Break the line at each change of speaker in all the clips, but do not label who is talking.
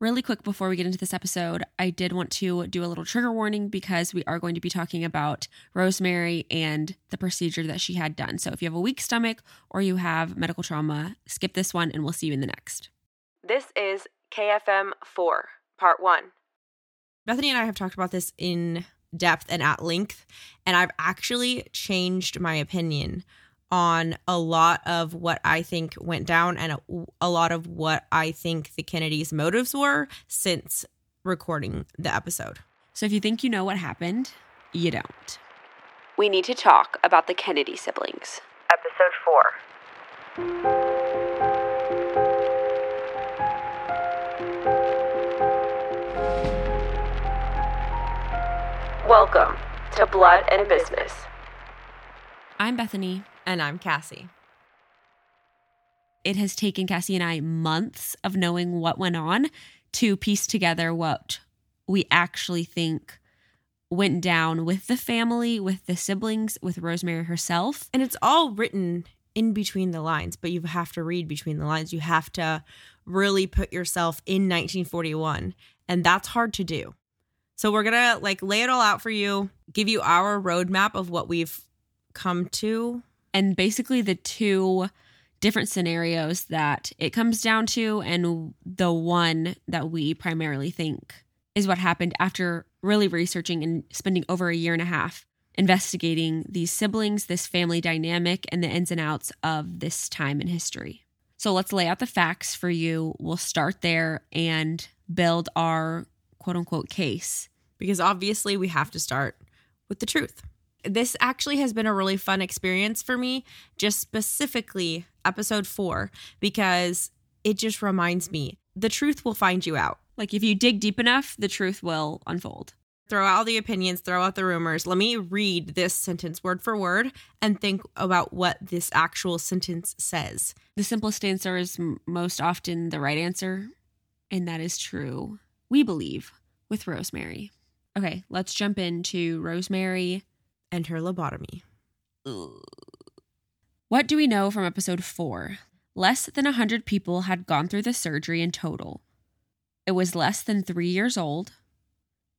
Really quick before we get into this episode, I did want to do a little trigger warning because we are going to be talking about Rosemary and the procedure that she had done. So if you have a weak stomach or you have medical trauma, skip this one and we'll see you in the next.
This is KFM 4, Part 1.
Bethany and I have talked about this in depth and at length, and I've actually changed my opinion on a lot of what I think went down and a, a, lot of what I think the Kennedys' motives were since recording the episode.
So if you think you know what happened, you don't.
We need to talk about the Kennedy siblings. Episode 4. Welcome to Blood and Business.
I'm Bethany.
And I'm Cassie.
It has taken Cassie and I months of knowing what went on to piece together what we actually think went down with the family, with the siblings, with Rosemary herself.
And it's all written in between the lines, but you have to read between the lines. You have to really put yourself in 1941, and that's hard to do. So we're going to like lay it all out for you, give you our roadmap of what we've come to
and basically the two different scenarios that it comes down to and the one that we primarily think is what happened after really researching and spending over a year and a half investigating these siblings, this family dynamic, and the ins and outs of this time in history. So let's lay out the facts for you. We'll start there and build our quote unquote case.
Because obviously, we have to start with the truth this actually has been a really fun experience for me, just specifically episode four, because it just reminds me the truth will find you out.
Like if you dig deep enough, the truth will unfold.
Throw out the opinions, throw out the rumors. Let me read this sentence word for word and think about what this actual sentence says.
The simplest answer is most often the right answer, and that is true, we believe, with Rosemary. Okay, let's jump into Rosemary
and her lobotomy.
What do we know from episode 4? Less than 100 people had gone through the surgery in total. It was less than three years old,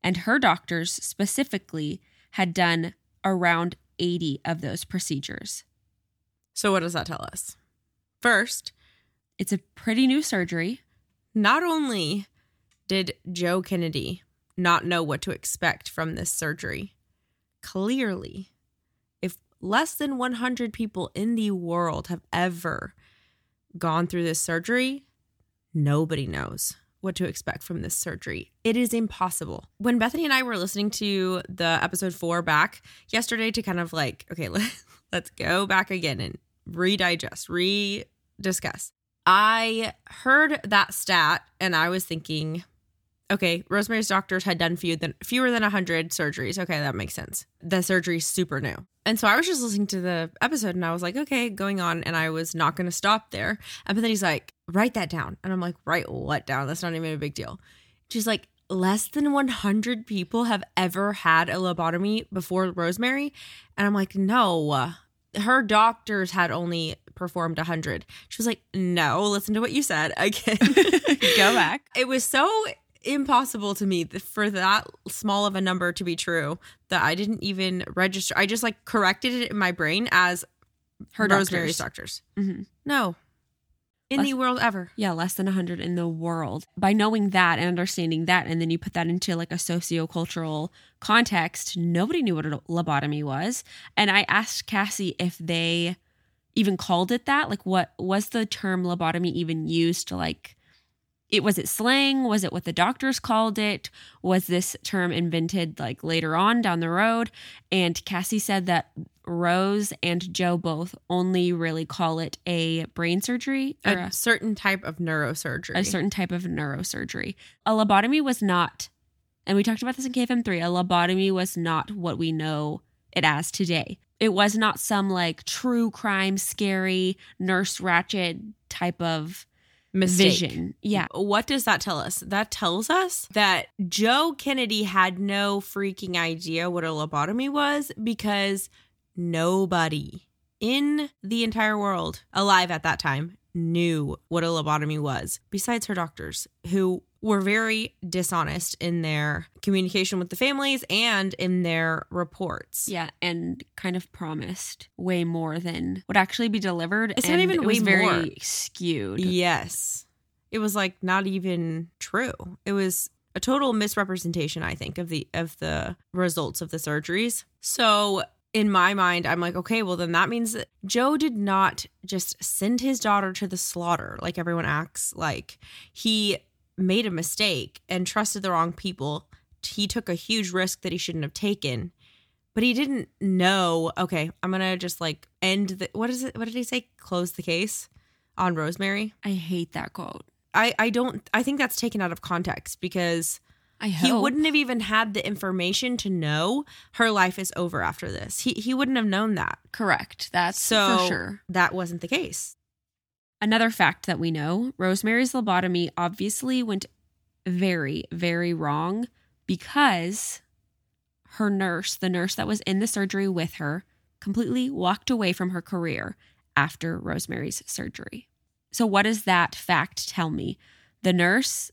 and her doctors specifically had done around 80 of those procedures.
So, what does that tell us? First,
it's a pretty new surgery.
Not only did Joe Kennedy not know what to expect from this surgery, clearly, if less than 100 people in the world have ever gone through this surgery, nobody knows what to expect from this surgery. It is impossible. When Bethany and I were listening to the episode four back yesterday to kind of like, okay, let's go back again and redigest, re-discuss. I heard that stat and I was thinking, okay, Rosemary's doctors had done few than, fewer than 100 surgeries. Okay, that makes sense. The surgery's super new. And so I was just listening to the episode and I was like, okay, going on. And I was not going to stop there. And but then he's like, write that down. And I'm like, write what down? That's not even a big deal. She's like, less than 100 people have ever had a lobotomy before Rosemary. And I'm like, no, her doctors had only performed 100. She was like, no, listen to what you said again.
Go back.
It was so impossible to me for that small of a number to be true that I didn't even register. I just like corrected it in my brain as
her
Rosemary's doctors. doctors. Mm-hmm. No. In less, the world ever.
Yeah, less than 100 in the world. By knowing that and understanding that, and then you put that into like a sociocultural context, nobody knew what a lobotomy was. And I asked Cassie if they even called it that. Like, what was the term lobotomy even used to like it was it slang? Was it what the doctors called it? Was this term invented like later on down the road? And cassie said that rose and joe both only really call it a brain surgery
a, a certain type of neurosurgery.
A certain type of neurosurgery. A lobotomy was not and we talked about this in kfm3 a lobotomy was not what we know it as today. It was not some like true crime scary nurse Ratched type of
Mistake.
vision. Yeah.
What does that tell us? That tells us that Joe Kennedy had no freaking idea what a lobotomy was because nobody in the entire world alive at that time knew what a lobotomy was besides her doctors who were very dishonest in their communication with the families and in their reports.
Yeah, and kind of promised way more than would actually be delivered.
It's not even
it was
way
very
more.
skewed.
Yes. It was like not even true. It was a total misrepresentation, I think, of the of the results of the surgeries. So in my mind, I'm like, okay, well then that means that Joe did not just send his daughter to the slaughter like everyone acts like. He made a mistake and trusted the wrong people. He took a huge risk that he shouldn't have taken. But he didn't know, okay, I'm going to just like end the what is it? What did he say? Close the case on Rosemary.
I hate that quote.
I I don't I think that's taken out of context because
I
he wouldn't have even had the information to know her life is over after this. He he wouldn't have known that.
Correct. That's
So
for sure.
that wasn't the case.
Another fact that we know Rosemary's lobotomy obviously went very, very wrong because her nurse, the nurse that was in the surgery with her, completely walked away from her career after Rosemary's surgery. So, what does that fact tell me? The nurse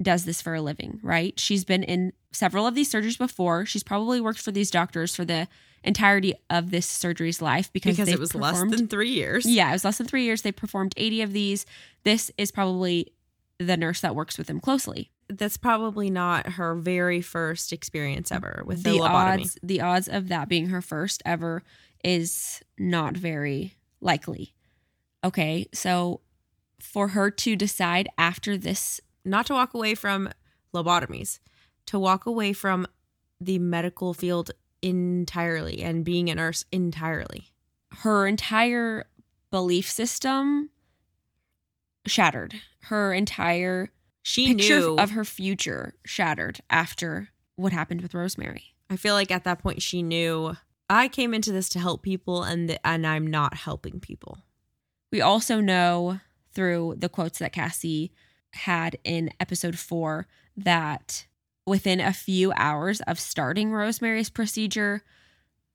does this for a living, right? She's been in several of these surgeries before. She's probably worked for these doctors for the entirety of this surgery's life because,
Because it was less than three years.
yeah, it was less than three years. They performed 80 of these. This is probably the nurse that works with them closely.
That's probably not her very first experience ever with the,
the
lobotomy.
odds the odds of that being her first ever is not very likely. Okay, so for her to decide after this
Not to walk away from lobotomies, to walk away from the medical field entirely and being a nurse entirely.
her entire belief system shattered. Her entire
She
picture
knew
of her future shattered after what happened with Rosemary.
I feel like at that point she knew I came into this to help people and th- and I'm not helping people.
We also know through the quotes that Cassie had in episode four that within a few hours of starting Rosemary's procedure,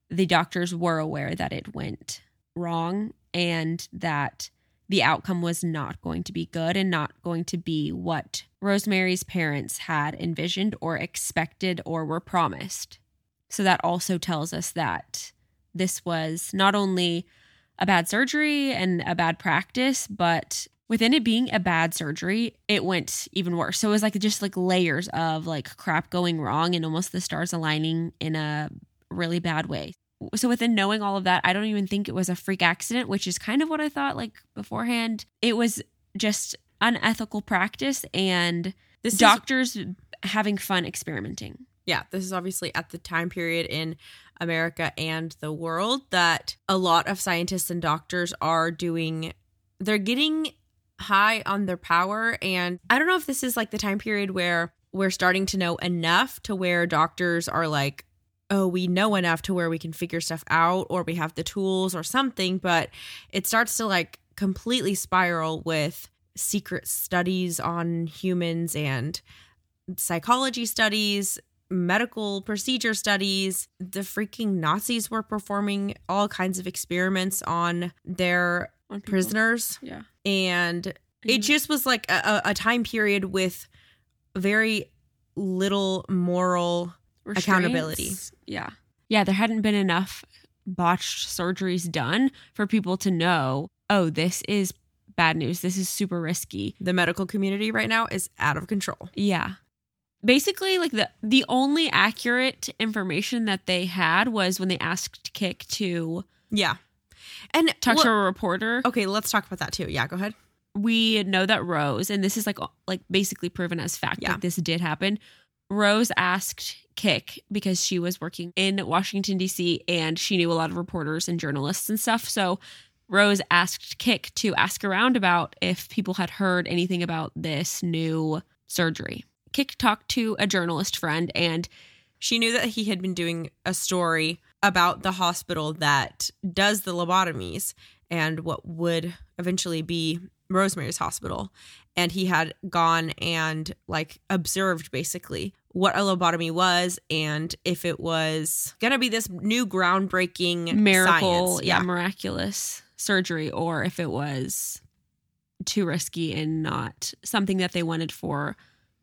the doctors were aware that it went wrong and that the outcome was not going to be good and not going to be what Rosemary's parents had envisioned or expected or were promised. So that also tells us that this was not only a bad surgery and a bad practice, but within it being a bad surgery, it went even worse. So it was like just like layers of like crap going wrong and almost the stars aligning in a really bad way. So within knowing all of that, I don't even think it was a freak accident, which is kind of what I thought like beforehand. It was just unethical practice and
This is
doctors having fun experimenting.
yeah, this is obviously at the time period in America and the world that a lot of scientists and doctors are doing, they're getting high on their power. And I don't know if this is like the time period where we're starting to know enough to where doctors are like, oh, we know enough to where we can figure stuff out or we have the tools or something. But it starts to like completely spiral with secret studies on humans and psychology studies, medical procedure studies. The freaking Nazis were performing all kinds of experiments on their
on people.
prisoners.
Yeah.
And it just was like a, a a time period with very little moral accountability.
Yeah. Yeah, there hadn't been enough botched surgeries done for people to know, oh, this is bad news. This is super risky.
the medical community right now is out of control.
Yeah. Basically, like the the only accurate information that they had was when they asked Kick to
Yeah. And
talk
well-
to a reporter.
okay, let's talk about that too. Yeah, go ahead.
we know that Rose, and this is like like basically proven as fact
Yeah.
that this did happen. Rose asked Kick because she was working in Washington D.C. and she knew a lot of reporters and journalists and stuff. So Rose asked Kick to ask around about if people had heard anything about this new surgery. Kick talked to a journalist friend and
She knew that he had been doing a story about the hospital that does the lobotomies and what would eventually be Rosemary's Hospital. And he had gone and like observed basically what a lobotomy was and if it was going to be this new groundbreaking
miracle,
science.
yeah, miraculous surgery, or if it was too risky and not something that they wanted for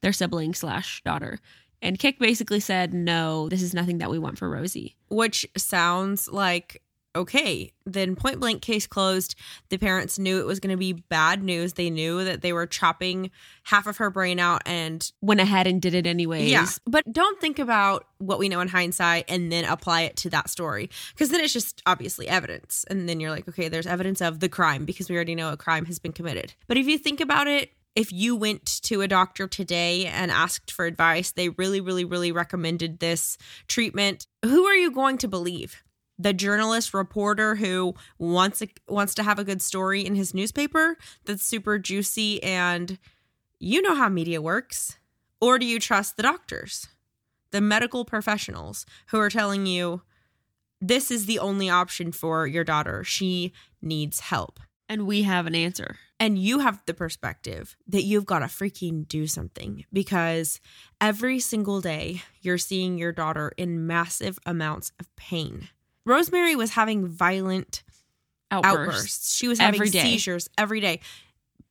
their sibling slash daughter. And Kick basically said, no, this is nothing that we want for Rosie.
which sounds like okay. Then point blank case closed. The parents knew it was going to be bad news. They knew that they were chopping half of her brain out and
Went ahead and did it anyways.
yeah but don't think about what we know in hindsight and then apply it to that story because then it's just obviously evidence. And then you're like okay there's evidence of the crime because we already know a crime has been committed. But if you think about it if you went to a doctor today and asked for advice they really really really recommended this treatment. Who are you going to believe? The journalist reporter who wants a, wants to have a good story in his newspaper that's super juicy and you know how media works. Or do you trust the doctors the medical professionals who are telling you this is the only option for your daughter. She needs help
And we have an answer.
and you have the perspective that you've got to freaking do something because every single day you're seeing your daughter in massive amounts of pain. Rosemary was having violent
Outbursts.
outbursts. She was having
Every
seizures every day.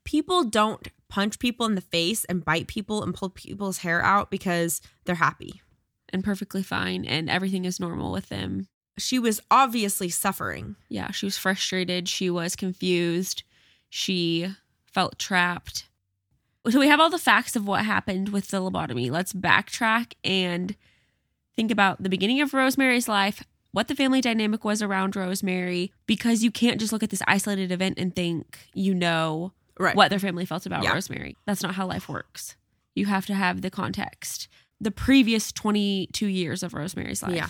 People don't punch people in the face and bite people and pull people's hair out because they're happy.
And perfectly fine. And everything is normal with them.
She was obviously suffering.
Yeah, she was frustrated. She was confused. She felt trapped. So we have all the facts of what happened with the lobotomy. Let's backtrack and think about the beginning of Rosemary's life, what the family dynamic was around Rosemary, because you can't just look at this isolated event and think you know
Right.
what their family felt about
Yeah.
Rosemary. That's not how life works. You have to have the context, the previous 22 years of Rosemary's life.
Yeah.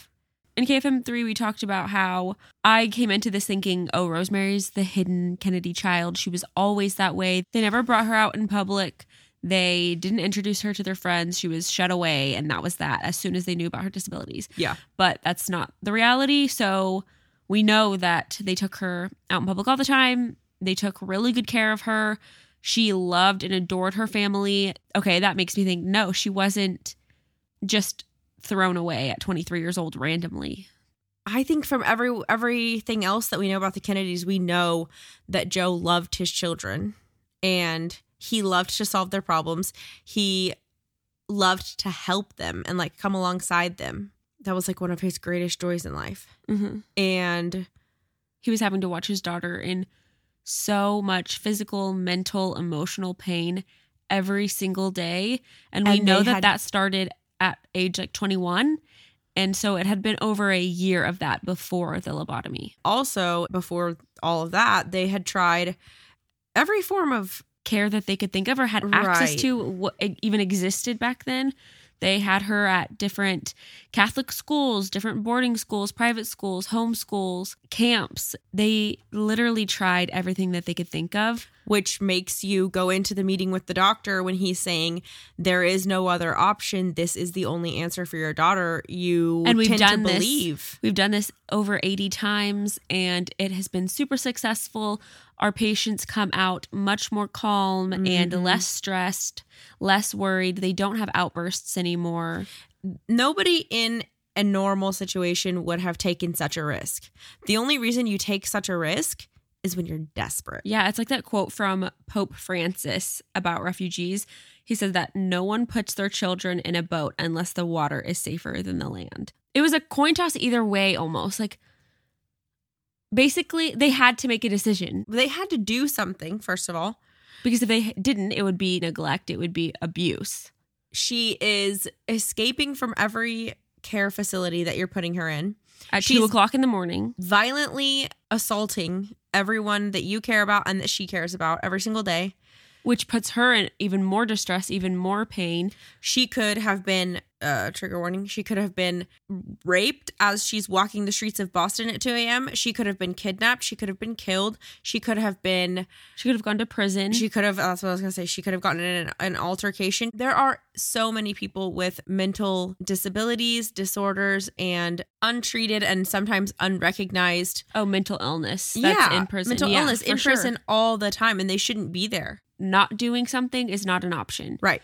In KFM3, we talked about how I came into this thinking, oh, Rosemary's the hidden Kennedy child. She was always that way. They never brought her out in public. They didn't introduce her to their friends. She was shut away, and that was that as soon as they knew about her disabilities
Yeah.
but that's not the reality. So we know that they took her out in public all the time. They took really good care of her. She loved and adored her family. Okay, that makes me think no, she wasn't just thrown away at 23 years old randomly.
I think from every everything else that we know about the Kennedys, we know that Joe loved his children and he loved to solve their problems. He loved to help them and like come alongside them. That was like one of his greatest joys in life.
Mm-hmm.
And
He was having to watch his daughter in so much physical, mental, emotional pain every single day. And we
And
know that
had-
that started at age like 21. And so it had been over a year of that before the lobotomy.
also, before all of that, they had tried every form of
care that they could think of or had access to what even existed back then. They had her at different Catholic schools, different boarding schools, private schools, home schools, camps. They literally tried everything that they could think of.
Which makes you go into the meeting with the doctor when he's saying there is no other option. This is the only answer for your daughter. You
And we've done this. We've done this over 80 times and it has been super successful. Our patients come out much more calm and
Mhm.
less stressed, less worried. They don't have outbursts anymore.
Nobody in a normal situation would have taken such a risk. The only reason you take such a risk is when you're desperate.
Yeah, it's like that quote from Pope Francis about refugees. He said that no one puts their children in a boat unless the water is safer than the land. It was a coin toss either way almost. Like basically they had to make a decision
They had to do something, first of all.
because if they didn't, it would be neglect, it would be abuse.
She is escaping from every care facility that you're putting her in,
At
She's-
two o'clock in the morning.
violently assaulting everyone that you care about and that she cares about every single day.
Which puts her in even more distress, even more pain.
She could have been, uh, trigger warning, she could have been raped as she's walking the streets of Boston at 2 a.m. She could have been kidnapped. She could have been killed. She could have been,
She could have gone to prison.
she could have, that's what I was going to say, she could have gotten in an, an altercation. There are so many people with mental disabilities, disorders, and untreated and sometimes unrecognized.
oh, mental illness. That's in prison.
Mental
Yeah,
illness in
sure.
prison all the time, and they shouldn't be there.
Not doing something is not an option.
Right.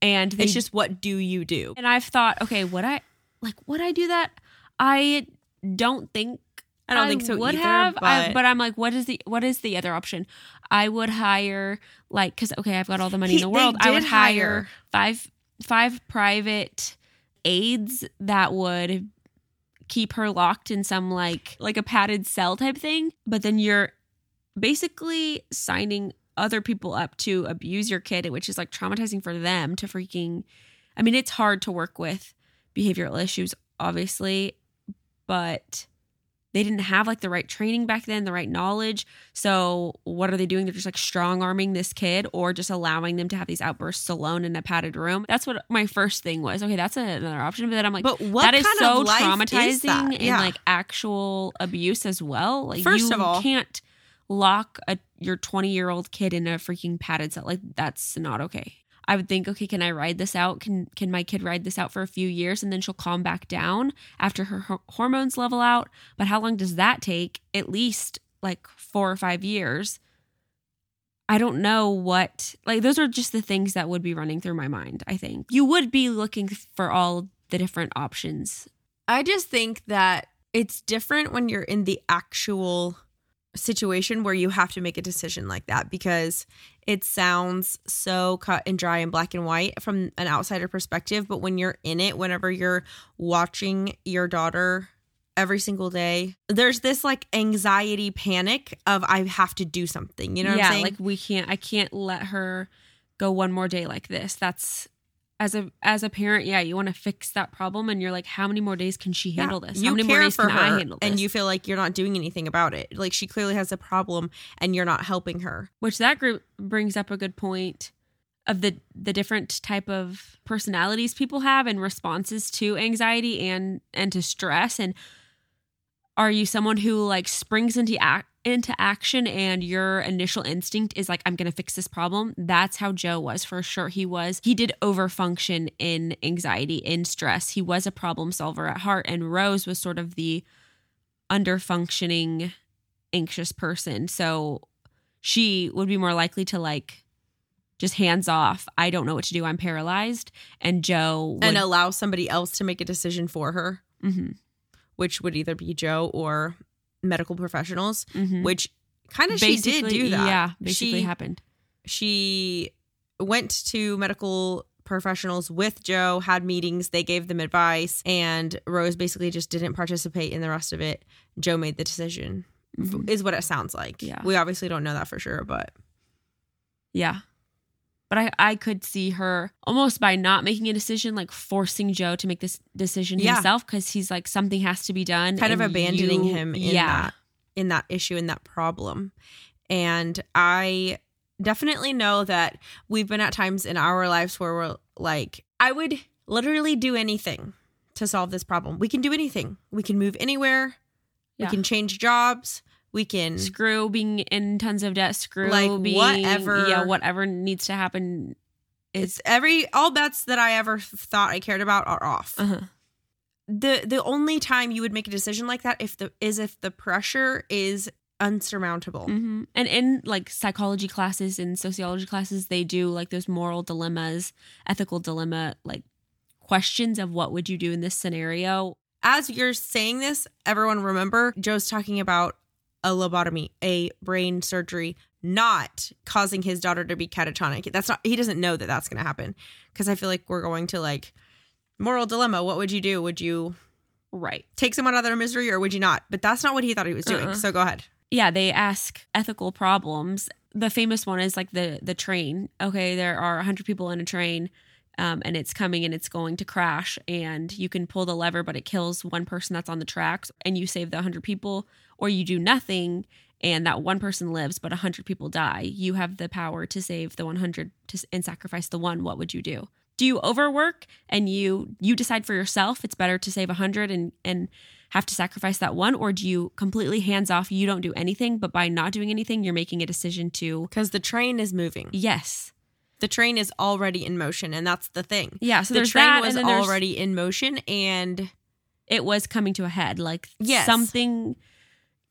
And they
It's just what do you do?
And I've thought, okay, would I like would I do that? I don't think
I don't think so
would
either,
have, I-
but-
but I'm like, what is the what is the other option? I would hire like because okay, I've got all the money
He-
in the world. I would hire,
hire-
five five private aides that would keep her locked in some like like a padded cell type thing but then you're basically signing other people up to abuse your kid which is like traumatizing for them to freaking i mean it's hard to work with behavioral issues obviously but they didn't have like the right training back then, the right knowledge. So what are they doing? They're just like strong arming this kid or just allowing them to have these outbursts alone in a padded room. That's what my first thing was. Okay, that's another option. But then I'm like,
But what
that is so traumatizing
is that?
and like actual abuse as well. Like
First
you
of all-
can't lock a your 20 year old kid in a freaking padded cell. Like that's not okay. I would think, okay, can I ride this out? Can can my kid ride this out for a few years and then she'll calm back down after her ho- hormones level out? But how long does that take? At least like 4 or 5 years. I don't know what like those are just the things that would be running through my mind, I think. You would be looking for all the different options.
I just think that it's different when you're in the actual situation where you have to make a decision like that because it sounds so cut and dry and black and white from an outsider perspective. But when you're in it, whenever you're watching your daughter every single day, there's this like anxiety panic of I have to do something. You know what
yeah,
I'm saying?
like we can't I can't let her go one more day like this. That's as a as a parent, yeah, you want to fix that problem and you're like, how many more days can she
Yeah.
handle this?
You
how many more days can I handle this?
and you feel like you're not doing anything about it. Like she clearly has a problem, and you're not helping her.
which that group brings up a good point of the the different type of personalities people have and responses to anxiety and and to stress and are you someone who like springs into ac- into action and your initial instinct is like i'm gonna fix this problem. That's how joe was for sure. He was he did overfunction in anxiety in stress. He was a problem solver at heart and rose was sort of the underfunctioning anxious person. So she would be more likely to like just hands off i don't know what to do i'm paralyzed and joe would,
and allow somebody else to make a decision for her,
Mhm,
which would either be Joe or medical professionals,
mhm.
which kind of she did do that.
yeah basically
she,
happened
She went to medical professionals with Joe, had meetings, they gave them advice, and Rose basically just didn't participate in the rest of it. Joe made the decision.
Mhm.
Is what it sounds like.
Yeah.
We obviously don't know that for sure, but
Yeah. But I, I could see her almost by not making a decision, like forcing Joe to make this decision
Yeah.
himself because he's like, something has to be done.
kind of abandoning
you-
him in
yeah.
that in that issue in that problem and i definitely know that we've been at times in our lives where we're like i would literally do anything to solve this problem we can do anything we can move anywhere
Yeah.
we can change jobs we can
Screw being in tons of debt, screw
Like,
being,
whatever-
Yeah, whatever needs to happen.
it's every all bets that i ever thought i cared about are off
Uh-huh.
the the only time you would make a decision like that if the is if the pressure is unsurmountable
hmm And in like psychology classes and sociology classes, they do like those moral dilemmas, ethical dilemma, like questions of what would you do in this scenario.
as you're saying this, everyone remember Joe's talking about a lobotomy, a brain surgery, not causing his daughter to be catatonic. That's not, he doesn't know that that's going to happen. Cause I feel like we're going to like moral dilemma. What would you do? Would you
Right.
take someone out of their misery or would you not? But that's not what he thought he was doing.
Uh-uh.
So go ahead.
yeah they ask ethical problems the famous one is like the the train okay there are 100 people in a train um, and it's coming and it's going to crash and you can pull the lever but it kills one person that's on the tracks and you save the 100 people or you do nothing and that one person lives but 100 people die you have the power to save the 100 to, and sacrifice the one what would you do do you overwork and you you decide for yourself it's better to save 100 and and have to sacrifice that one or do you completely hands off you don't do anything but by not doing anything you're making a decision to
Cause the train is moving.
yes
The train is already in motion. And that's the thing.
yeah so
the train
that
was
and then there's-
already in motion and
it was coming to a head like
Yes.
something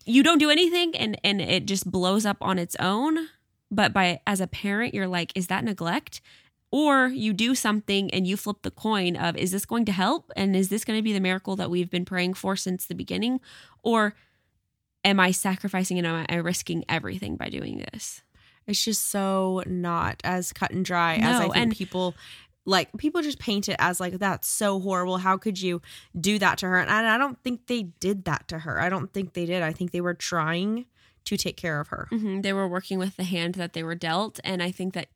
you don't do anything and and it just blows up on its own. But by as a parent you're like is that neglect? Or you do something and you flip the coin of is this going to help? And is this going to be the miracle that we've been praying for since the beginning? Or am i sacrificing and am i risking everything by doing this?
It's just so not as cut and dry as I think people like people just paint it as like that's so horrible. How could you do that to her? And i don't think they did that to her. I don't think they did. I think they were trying to take care of her.
Hmm They were working with the hand that they were dealt. And I think that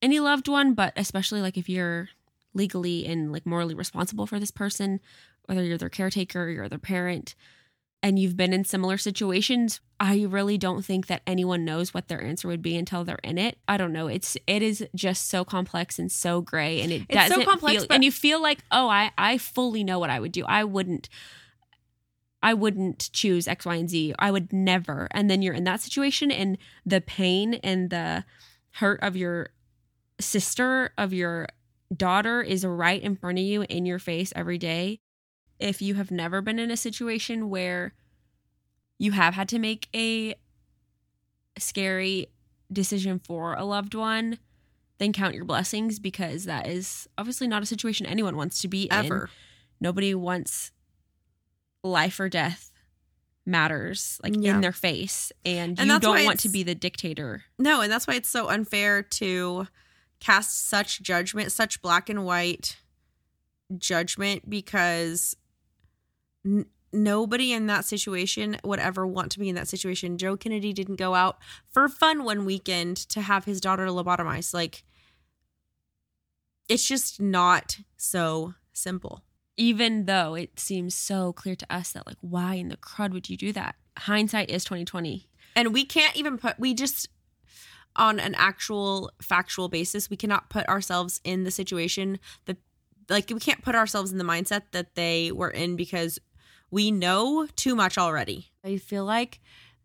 any loved one, but especially like if you're legally and like morally responsible for this person, whether you're their caretaker, you're their parent, and you've been in similar situations, I really don't think that anyone knows what their answer would be until they're in it. I don't know. It's it is just so complex and so gray, and it
It's so complex,
feel.
but-
and you feel like, oh, I I fully know what I would do. I wouldn't. I wouldn't choose X, Y, and Z. I would never. And then you're in that situation, and the pain and the hurt of your sister, of your daughter, is right in front of you in your face every day. If you have never been in a situation where you have had to make a scary decision for a loved one, then count your blessings because that is obviously not a situation anyone wants to be in. Nobody wants life or death matters like
Yeah.
in their face and,
And
you don't want to be the dictator.
No and that's why it's so unfair to cast such judgment such black and white judgment because n- nobody in that situation would ever want to be in that situation. Joe kennedy didn't go out for fun one weekend to have his daughter lobotomized like it's just not so simple.
Even though it seems so clear to us that like why in the crud would you do that? Hindsight is 2020
and we can't even put we just on an actual factual basis we cannot put ourselves in the situation that like we can't put ourselves in the mindset that they were in because we know too much already i feel like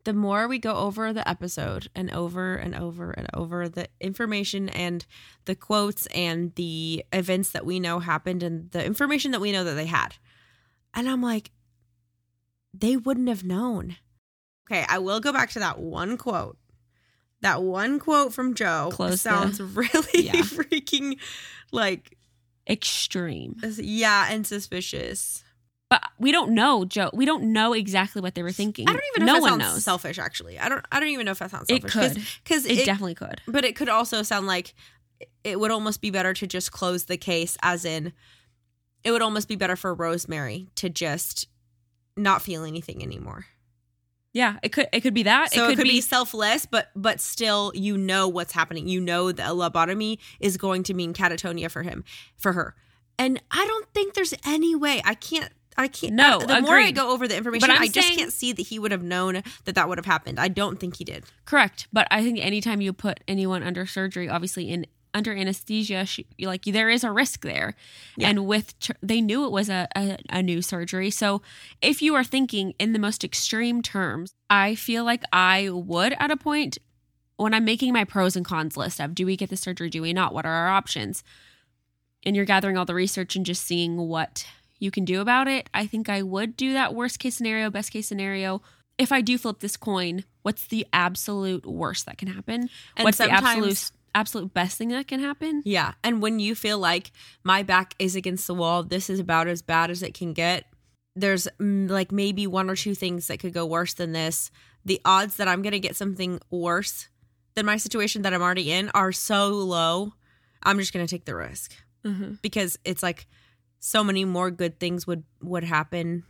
the more we go over the episode and over and over and over the information and the quotes and the events that we know happened and the information that we know that they had and i'm like they wouldn't have known Okay, I will go back to that one quote. That one quote from Joe
Close
sounds really
Yeah.
freaking like
extreme uh,
yeah and suspicious.
But we don't know joe we don't know exactly what they were thinking
I don't even know
no
if that
one
sounds
knows
selfish. Actually, I don't. I don't even know if that sounds
It could.
because
it,
it,
definitely could
but it could also sound like it would almost be better to just close the case. As in, it would almost be better for Rosemary to just not feel anything anymore.
yeah it could it could be that
So
it could, be,
selfless, but but still, you know what's happening. You know that a lobotomy is going to mean catatonia for him, for her. And I don't think there's any way. I can't. I can't.
No,
the more I go over the information, I just
saying-
can't see that he would have known that that would have happened. I don't think he did.
Correct, but I think anytime you put anyone under surgery, obviously in under anesthesia, she, like there is a risk there,
Yeah.
and with they knew it was a, a a new surgery. So if you are thinking in the most extreme terms, I feel like I would at a point when I'm making my pros and cons list of do we get the surgery, do we not, what are our options, and you're gathering all the research and just seeing what you can do about it. I think I would do that worst case scenario, best case scenario if I do flip this coin, what's the absolute worst that can happen?
And
what's the absolute absolute best thing that can happen?
Yeah, and when you feel like my back is against the wall, this is about as bad as it can get. There's mm, like maybe one or two things that could go worse than this. The odds that I'm going to get something worse than my situation that I'm already in are so low. I'm just going to take the risk
Mm-hmm.
because it's like so many more good things would would happen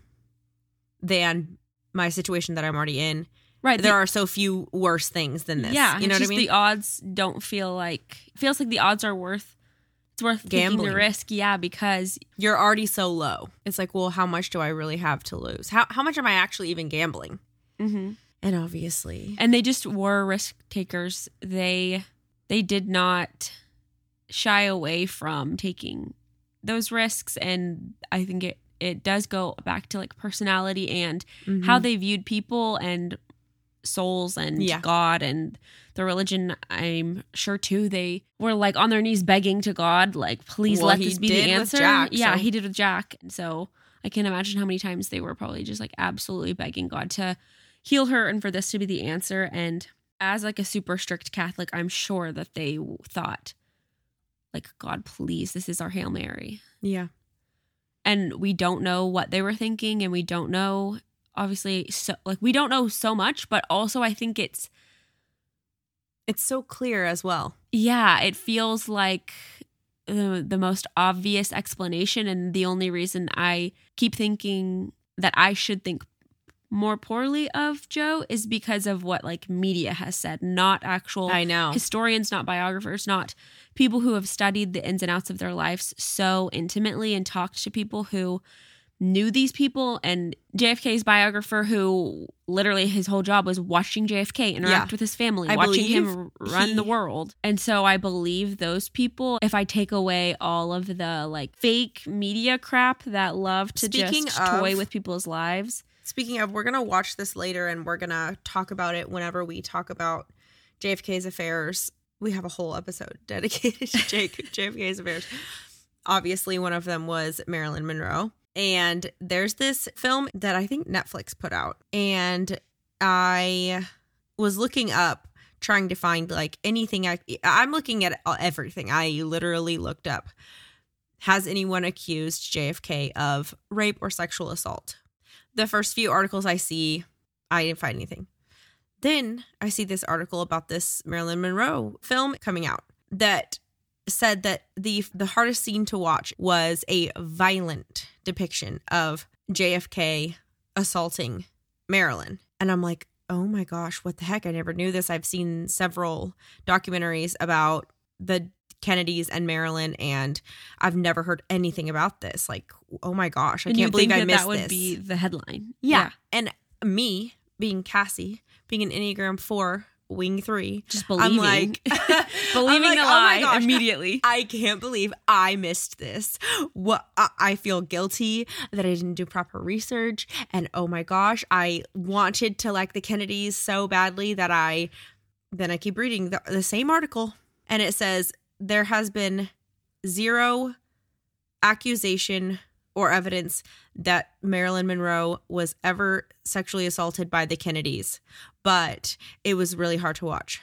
than my situation that I'm already in.
Right.
There
the-
are so few worse things than this.
Yeah,
you know what I mean.
The odds don't feel like feels like the odds are worth it's worth taking
Gambling.
the risk. Yeah, because
you're already so low. It's like, well, how much do I really have to lose? How how much am I actually even gambling?
mm-hmm.
And obviously,
and they just were risk takers. They they did not shy away from taking those risks, and I think it it does go back to like personality and
Mm-hmm.
how they viewed people and souls and
Yeah.
God and the religion. I'm sure too they were like on their knees begging to God, like, please
Well,
let this be the answer.
Jack,
yeah,
so-
he did with Jack. And so I can't imagine how many times they were probably just like absolutely begging God to heal her and for this to be the answer. And as like a super strict Catholic, I'm sure that they thought, like, God, please, this is our Hail Mary
yeah,
and we don't know what they were thinking and we don't know obviously so like we don't know so much but also i think it's
it's so clear as well.
yeah it feels like the, the most obvious explanation. And the only reason I keep thinking that I should think more poorly of Joe is because of what like media has said, not actual
I know.
historians, not biographers, not people who have studied the ins and outs of their lives so intimately and talked to people who knew these people and JFK's biographer who literally his whole job was watching JFK interact
Yeah.
with his family,
I
watching him run the world. And so I believe those people if I take away all of the like fake media crap that love to
Speaking
just
of-
toy with people's lives.
Speaking of, we're gonna watch this later, and we're gonna talk about it whenever we talk about JFK's affairs. We have a whole episode dedicated to JFK's affairs. Obviously, one of them was Marilyn Monroe, and there's this film that I think Netflix put out, and I was looking up trying to find like anything. I I'm looking at everything. I literally looked up. Has anyone accused JFK of rape or sexual assault? The first few articles I see, I didn't find anything. Then I see this article about this Marilyn Monroe film coming out that said that the the hardest scene to watch was a violent depiction of JFK assaulting Marilyn. And I'm like, "Oh my gosh, what the heck? I never knew this. I've seen several documentaries about the Kennedys and Marilyn and I've never heard anything about this. Like, oh my gosh, I
and
can't believe I
that
missed
that would
this.
be the headline.
Yeah. And me being Cassie, being an Enneagram 4, wing 3,
Just believing, I'm
like
believing
I'm like,
the
oh
lie
gosh,
immediately.
I can't believe I missed this. What I- I feel guilty that I didn't do proper research and oh my gosh, I wanted to like the Kennedys so badly that I then I keep reading the, the same article and it says there has been zero accusation or evidence that Marilyn Monroe was ever sexually assaulted by the Kennedys, but it was really hard to watch.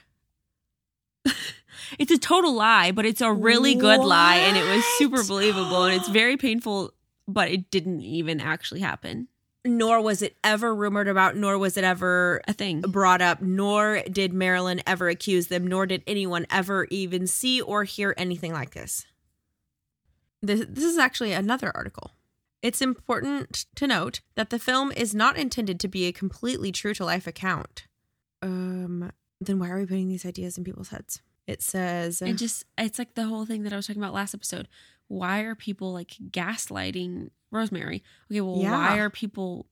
it's a total lie, but it's a really good lie and it was super believable and it's very painful, but it didn't even actually happen.
Nor was it ever rumored about, nor was it ever
A thing.
brought up, nor did Marilyn ever accuse them, nor did anyone ever even see or hear anything like this. This, this is actually another article. It's important to note that the film is not intended to be a completely true to life account. Um, then why are we putting these ideas in people's heads? It says
It just it's like the whole thing that I was talking about last episode. Why are people like gaslighting Rosemary? Okay, well,
Yeah.
why are people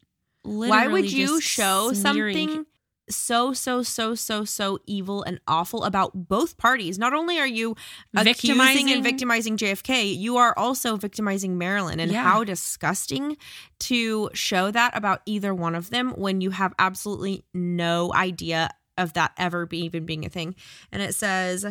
literally
why would you show
smearing-
something so so so so so evil and awful about both parties not only are you
Victimizing-
and victimizing jfk you are also victimizing marilyn and
Yeah.
how disgusting to show that about either one of them when you have absolutely no idea of that ever be even being a thing and it says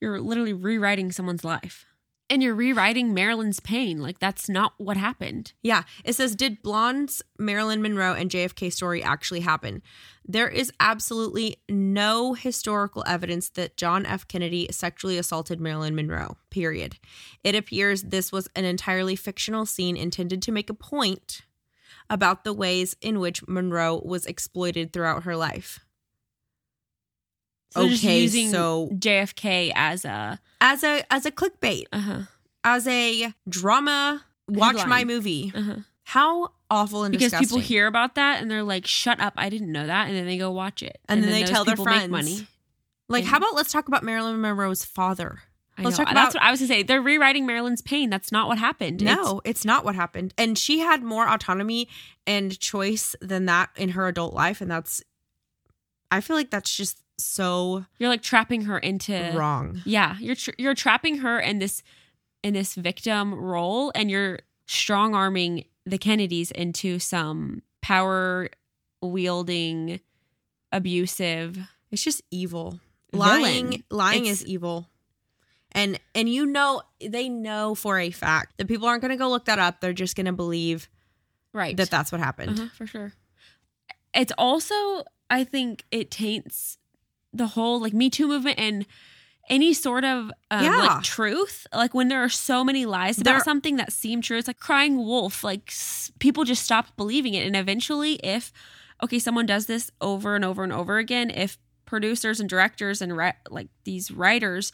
You're literally rewriting someone's life. And you're rewriting Marilyn's pain. Like that's not what happened.
Yeah, it says, Did Blonde's Marilyn Monroe and JFK story actually happen? There is absolutely no historical evidence that John F. Kennedy sexually assaulted Marilyn Monroe, period. It appears this was an entirely fictional scene intended to make a point about the ways in which Monroe was exploited throughout her life.
So
Okay,
using
so-
JFK as a
As a as a clickbait,
uh-huh.
as a drama, watch my movie.
Uh-huh.
How awful and
Because
disgusting.
people hear about that and they're like, "Shut up! I didn't know that," and then they go watch it,
And then they tell their friends.
money.
Like,
And-
how about let's talk about Marilyn Monroe's father?
I
Let's
know.
talk
That's what I was gonna say. They're rewriting Marilyn's pain. That's not what happened. It's-
No, it's not what happened. And she had more autonomy and choice than that in her adult life. And that's, I feel like that's just so
you're like trapping her into
wrong.
Yeah, you're tr- you're trapping her in this in this victim role, and you're strong arming the Kennedys into some power wielding, abusive.
It's just evil.
Villain.
Lying, lying
It's-
is evil. And and you know they know for a fact that people aren't going to go look that up. They're just going to believe
Right.
that that's what happened.
Uh-huh, for sure. It's also, I think, it taints the whole like Me Too movement and any sort of um,
Yeah.
like truth. Like when there are so many lies about
There-
something that seem true, it's like crying wolf. Like s- people just stop believing it, and eventually, if okay, someone does this over and over and over again, if producers and directors and ri- like these writers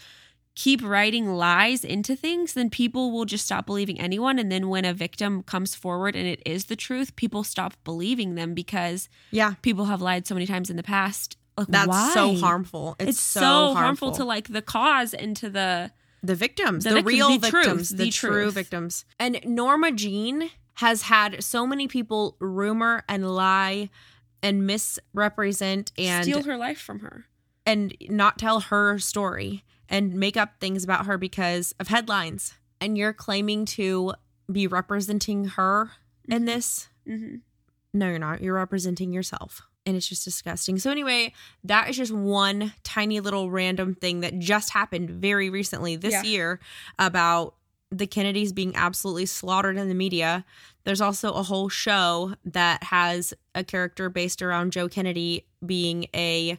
keep writing lies into things, then people will just stop believing anyone. And then when a victim comes forward and it is the truth, people stop believing them because
Yeah.
people have lied so many times in the past. Like,
That's
why?
so harmful. It's,
It's, so,
so,
harmful. to like the cause and to the
the victims,
The
the,
victims,
real
the truth,
victims, the,
the
true victims. And Norma Jean has had so many people rumor and lie and misrepresent and
steal her life from her.
and not tell her story and make up things about her because of headlines. And you're claiming to be representing her in this.
Mm-hmm.
No, you're not. You're representing yourself. And it's just disgusting. So, anyway, that is just one tiny little random thing that just happened very recently this
Yeah.
year about the Kennedys being absolutely slaughtered in the media. There's also a whole show that has a character based around Joe Kennedy being a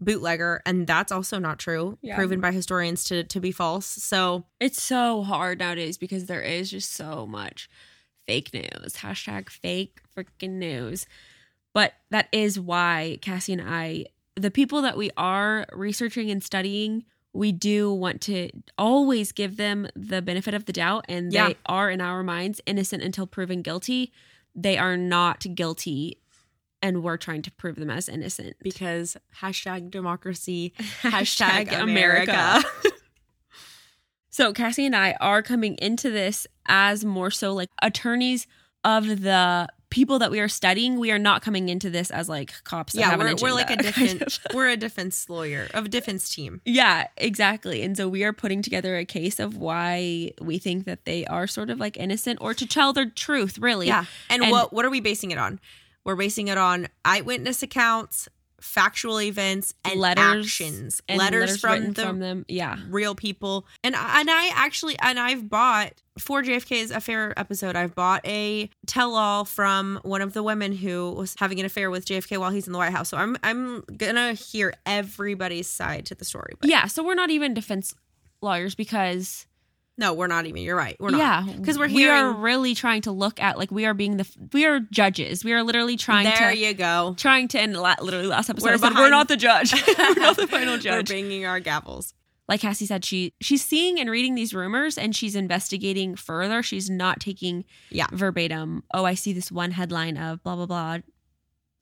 bootlegger, and that's also not true,
Yeah.
proven by historians to, to be false. So,
It's so hard nowadays because there is just so much fake news. Hashtag fake freaking news. But that is why Cassie and I, the people that we are researching and studying, we do want to always give them the benefit of the doubt. And
Yeah.
they are, in our minds, innocent until proven guilty. They are not guilty. And we're trying to prove them as innocent.
because hashtag democracy,
Hashtag
hashtag
America.
America.
So Cassie and I are coming into this as more so like attorneys of the people that we are studying. We are not coming into this as like cops. That
yeah,
have an
we're, we're like a
agenda, kind
defense.
of.
we're a defense lawyer of a defense team.
Yeah, exactly. And so we are putting together a case of why we think that they are sort of like innocent or to tell their truth, really.
Yeah, and,
And-
what what are we basing it on? We're basing it on eyewitness accounts, factual events, and
letters
actions.
and
letters, from the
from them. Yeah.
real people. And I- and I actually and I've bought for JFK's affair episode. I've bought a tell-all from one of the women who was having an affair with JFK while he's in the White House. So I'm I'm gonna hear everybody's side to the story. But
Yeah. So we're not even defense lawyers because
no, we're not even. You're right. We're not.
yeah,
because we're
we are really trying to look at like we are being the we are judges. We are literally trying
there
to
you go.
trying to end la- literally last episode.
We're
I said, we're not the judge. we're not the final judge.
We're banging our gavels.
like Cassie said, she she's seeing and reading these rumors and she's investigating further. She's not taking
Yeah.
verbatim. Oh, I see this one headline of blah blah blah,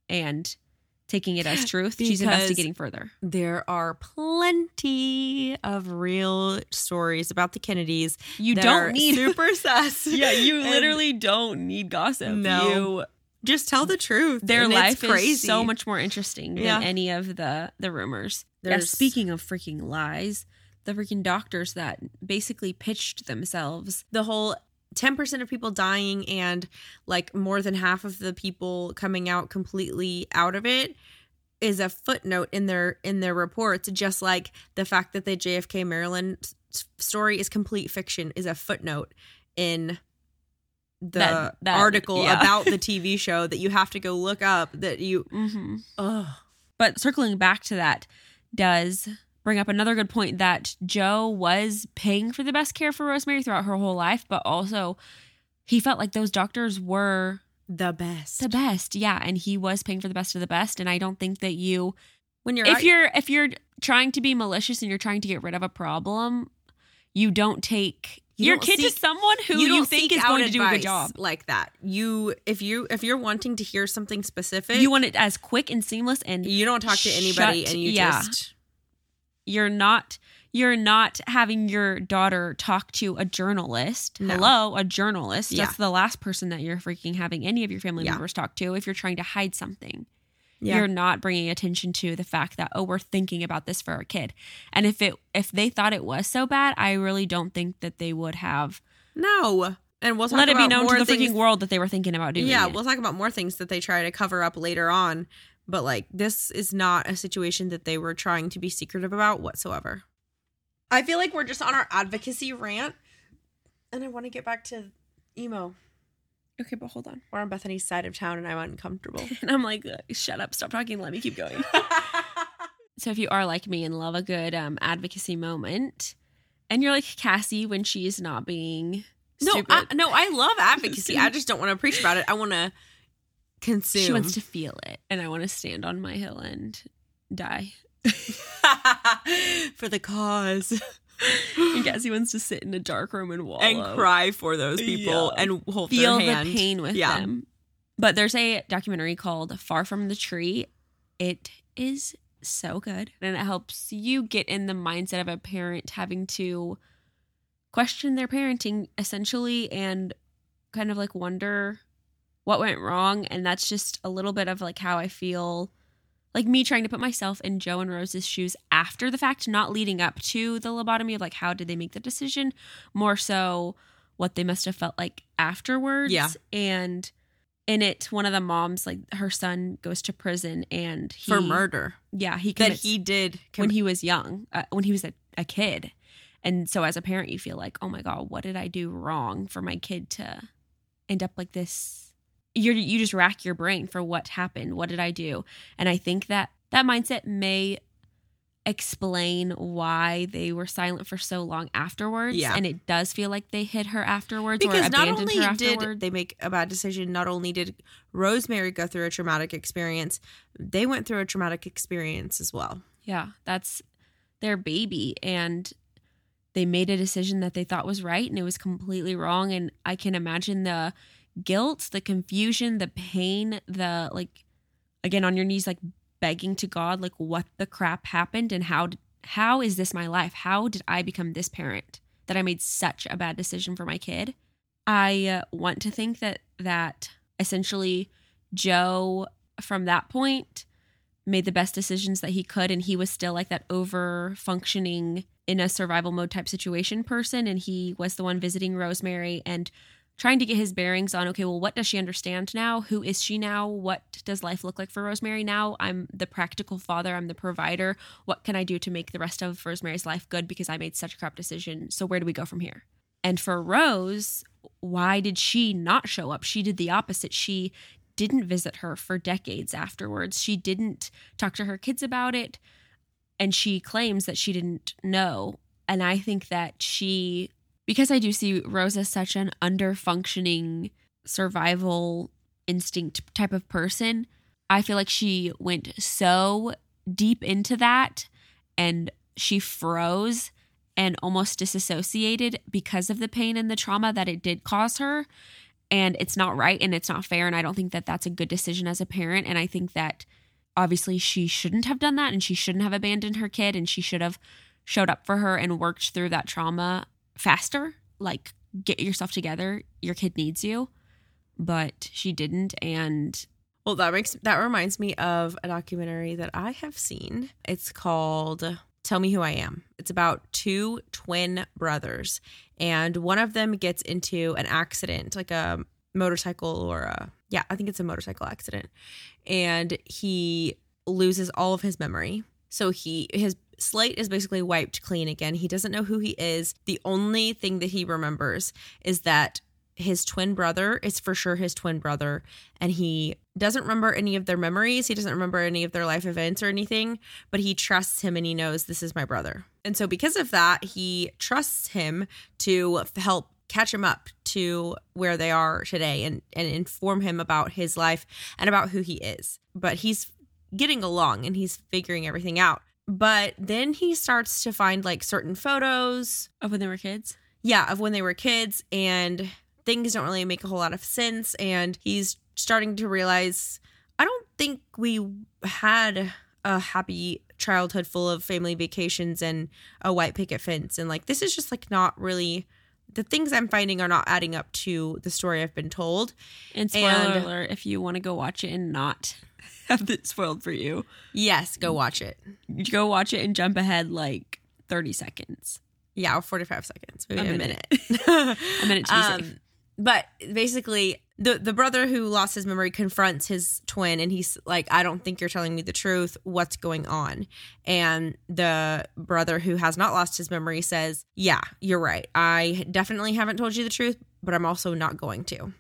and taking it as truth. she's investigating further.
There are plenty of real stories about the Kennedys.
You
that
don't
are
need
super sus.
Yeah, you literally don't need gossip.
No.
You
just tell the truth.
their life is so much more interesting
Yeah.
than any of the the rumors. Yeah,
There's-
speaking of freaking lies, the freaking doctors that basically pitched themselves.
the whole 10% of people dying and like more than half of the people coming out completely out of it is a footnote in their in their reports just like the fact that the JFK Marilyn story is complete fiction is a footnote in the
That- that-
article
yeah.
about the TV show that you have to go look up that you
Mm-hmm.
oh
But circling back to that, does bring up another good point that Joe was paying for the best care for Rosemary throughout her whole life, but also he felt like those doctors were
the best
the best. Yeah, and he was paying for the best of the best. And I don't think that you
when you're
if
out-
you're if you're trying to be malicious and you're trying to get rid of a problem, you don't take
You
your kid
seek-
to someone who you,
don't
think is going to do a good job.
like that you if you if you're wanting to hear something specific
You want it as quick and seamless and
you don't talk to anybody
Shut-
and you
yeah.
just
you're not you're not having your daughter talk to a journalist.
No.
Hello, a journalist.
Yeah.
That's the last person that you're freaking having any of your family
Yeah.
members talk to if you're trying to hide something.
Yeah.
You're not bringing attention to the fact that oh we're thinking about this for our kid. And if it if they thought it was so bad, I really don't think that they would have
no and we'll
let it be known to the
things
freaking world that they were thinking about doing
yeah
it.
we'll talk about more things that they try to cover up later on but like this is not a situation that they were trying to be secretive about whatsoever. I feel like we're just on our advocacy rant and i want to get back to emo.
Okay, but hold on.
we're on bethany's side of town and i'm uncomfortable.
And I'm like, "Uh, shut up, stop talking, let me keep going. so if you are like me and love a good um, advocacy moment, and you're like Cassie when she's not being
no
stupid,
I, no i love advocacy. I just don't want to preach about it. I want to consume
she wants to feel it, and I want to stand on my hill and die.
for the cause
and Cassie wants to sit in a dark room and wallow
and cry for those people
Yeah.
and hold
feel the pain with
Yeah.
them. But there's a documentary called Far From the Tree. It is so good. And it helps you get in the mindset of a parent having to question their parenting essentially and kind of like wonder what went wrong. And that's just a little bit of like how I feel like me trying to put myself in Joe and Rose's shoes after the fact, not leading up to the lobotomy of like how did they make the decision, more so what they must have felt like afterwards.
Yeah.
And in it, one of the moms, like her son goes to prison and he
for murder
Yeah, he
that he did
when he was young, uh, when he was a, a kid. And so as a parent, you feel like, oh my God, what did I do wrong for my kid to end up like this? You're, you just rack your brain for what happened. What did I do? And I think that that mindset may explain why they were silent for so long afterwards.
Yeah.
And it does feel like they hid her afterwards or
because not only did they make a bad decision not only did rosemary go through a traumatic experience they went through a traumatic experience as well
Yeah, that's their baby. And they made a decision that they thought was right and it was completely wrong. And I can imagine the guilt, the confusion, the pain, the like, again, on your knees, like begging to God, like, what the crap happened and how, how is this my life? How did I become this parent that I made such a bad decision for my kid? I uh, want to think that, that essentially Joe, from that point, made the best decisions that he could and he was still like that over functioning in a survival mode type situation person and he was the one visiting Rosemary and trying to get his bearings on okay well what does she understand now? Who is she now? What does life look like for Rosemary now? I'm the practical father. I'm the provider. What can I do to make the rest of Rosemary's life good because I made such a crap decision? So where do we go from here? And for Rose why did she not show up? She did the opposite. She didn't visit her for decades afterwards. She didn't talk to her kids about it. And she claims that she didn't know. And I think that she, because I do see Rose as such an under functioning survival instinct type of person, I feel like she went so deep into that and she froze and almost disassociated because of the pain and the trauma that it did cause her. And it's not right and it's not fair and i don't think that that's a good decision as a parent. And i think that obviously she shouldn't have done that and she shouldn't have abandoned her kid and she should have showed up for her and worked through that trauma faster like get yourself together your kid needs you. But she didn't and
well that makes that reminds me of a documentary that i have seen. It's called tell me who i am. It's about two twin brothers and one of them gets into an accident like a motorcycle or a yeah i think it's a motorcycle accident. And he loses all of his memory. So he his slate is basically wiped clean again. He doesn't know who he is. The only thing that he remembers is that his twin brother is for sure his twin brother and he doesn't remember any of their memories. He doesn't remember any of their life events or anything but he trusts him and he knows this is my brother. And so because of that he trusts him to help catch him up to where they are today and and inform him about his life and about who he is. But he's getting along and he's figuring everything out but then he starts to find like certain photos
of when they were kids?
Yeah of when they were kids and things don't really make a whole lot of sense and he's starting to realize i don't think we had a happy childhood full of family vacations and a white picket fence and like this is just like not really the things i'm finding are not adding up to the story i've been told.
And spoiler
And-
alert if you want to go watch it and not have it spoiled for you.
Yes go watch it.
Go watch it and jump ahead like 30 seconds.
Yeah or 45 seconds maybe
A
a,
minute.
minute.
A minute to be um, safe
but basically the the brother who lost his memory confronts his twin and he's like i don't think you're telling me the truth. What's going on? And the brother who has not lost his memory says yeah you're right. I definitely haven't told you the truth but i'm also not going to.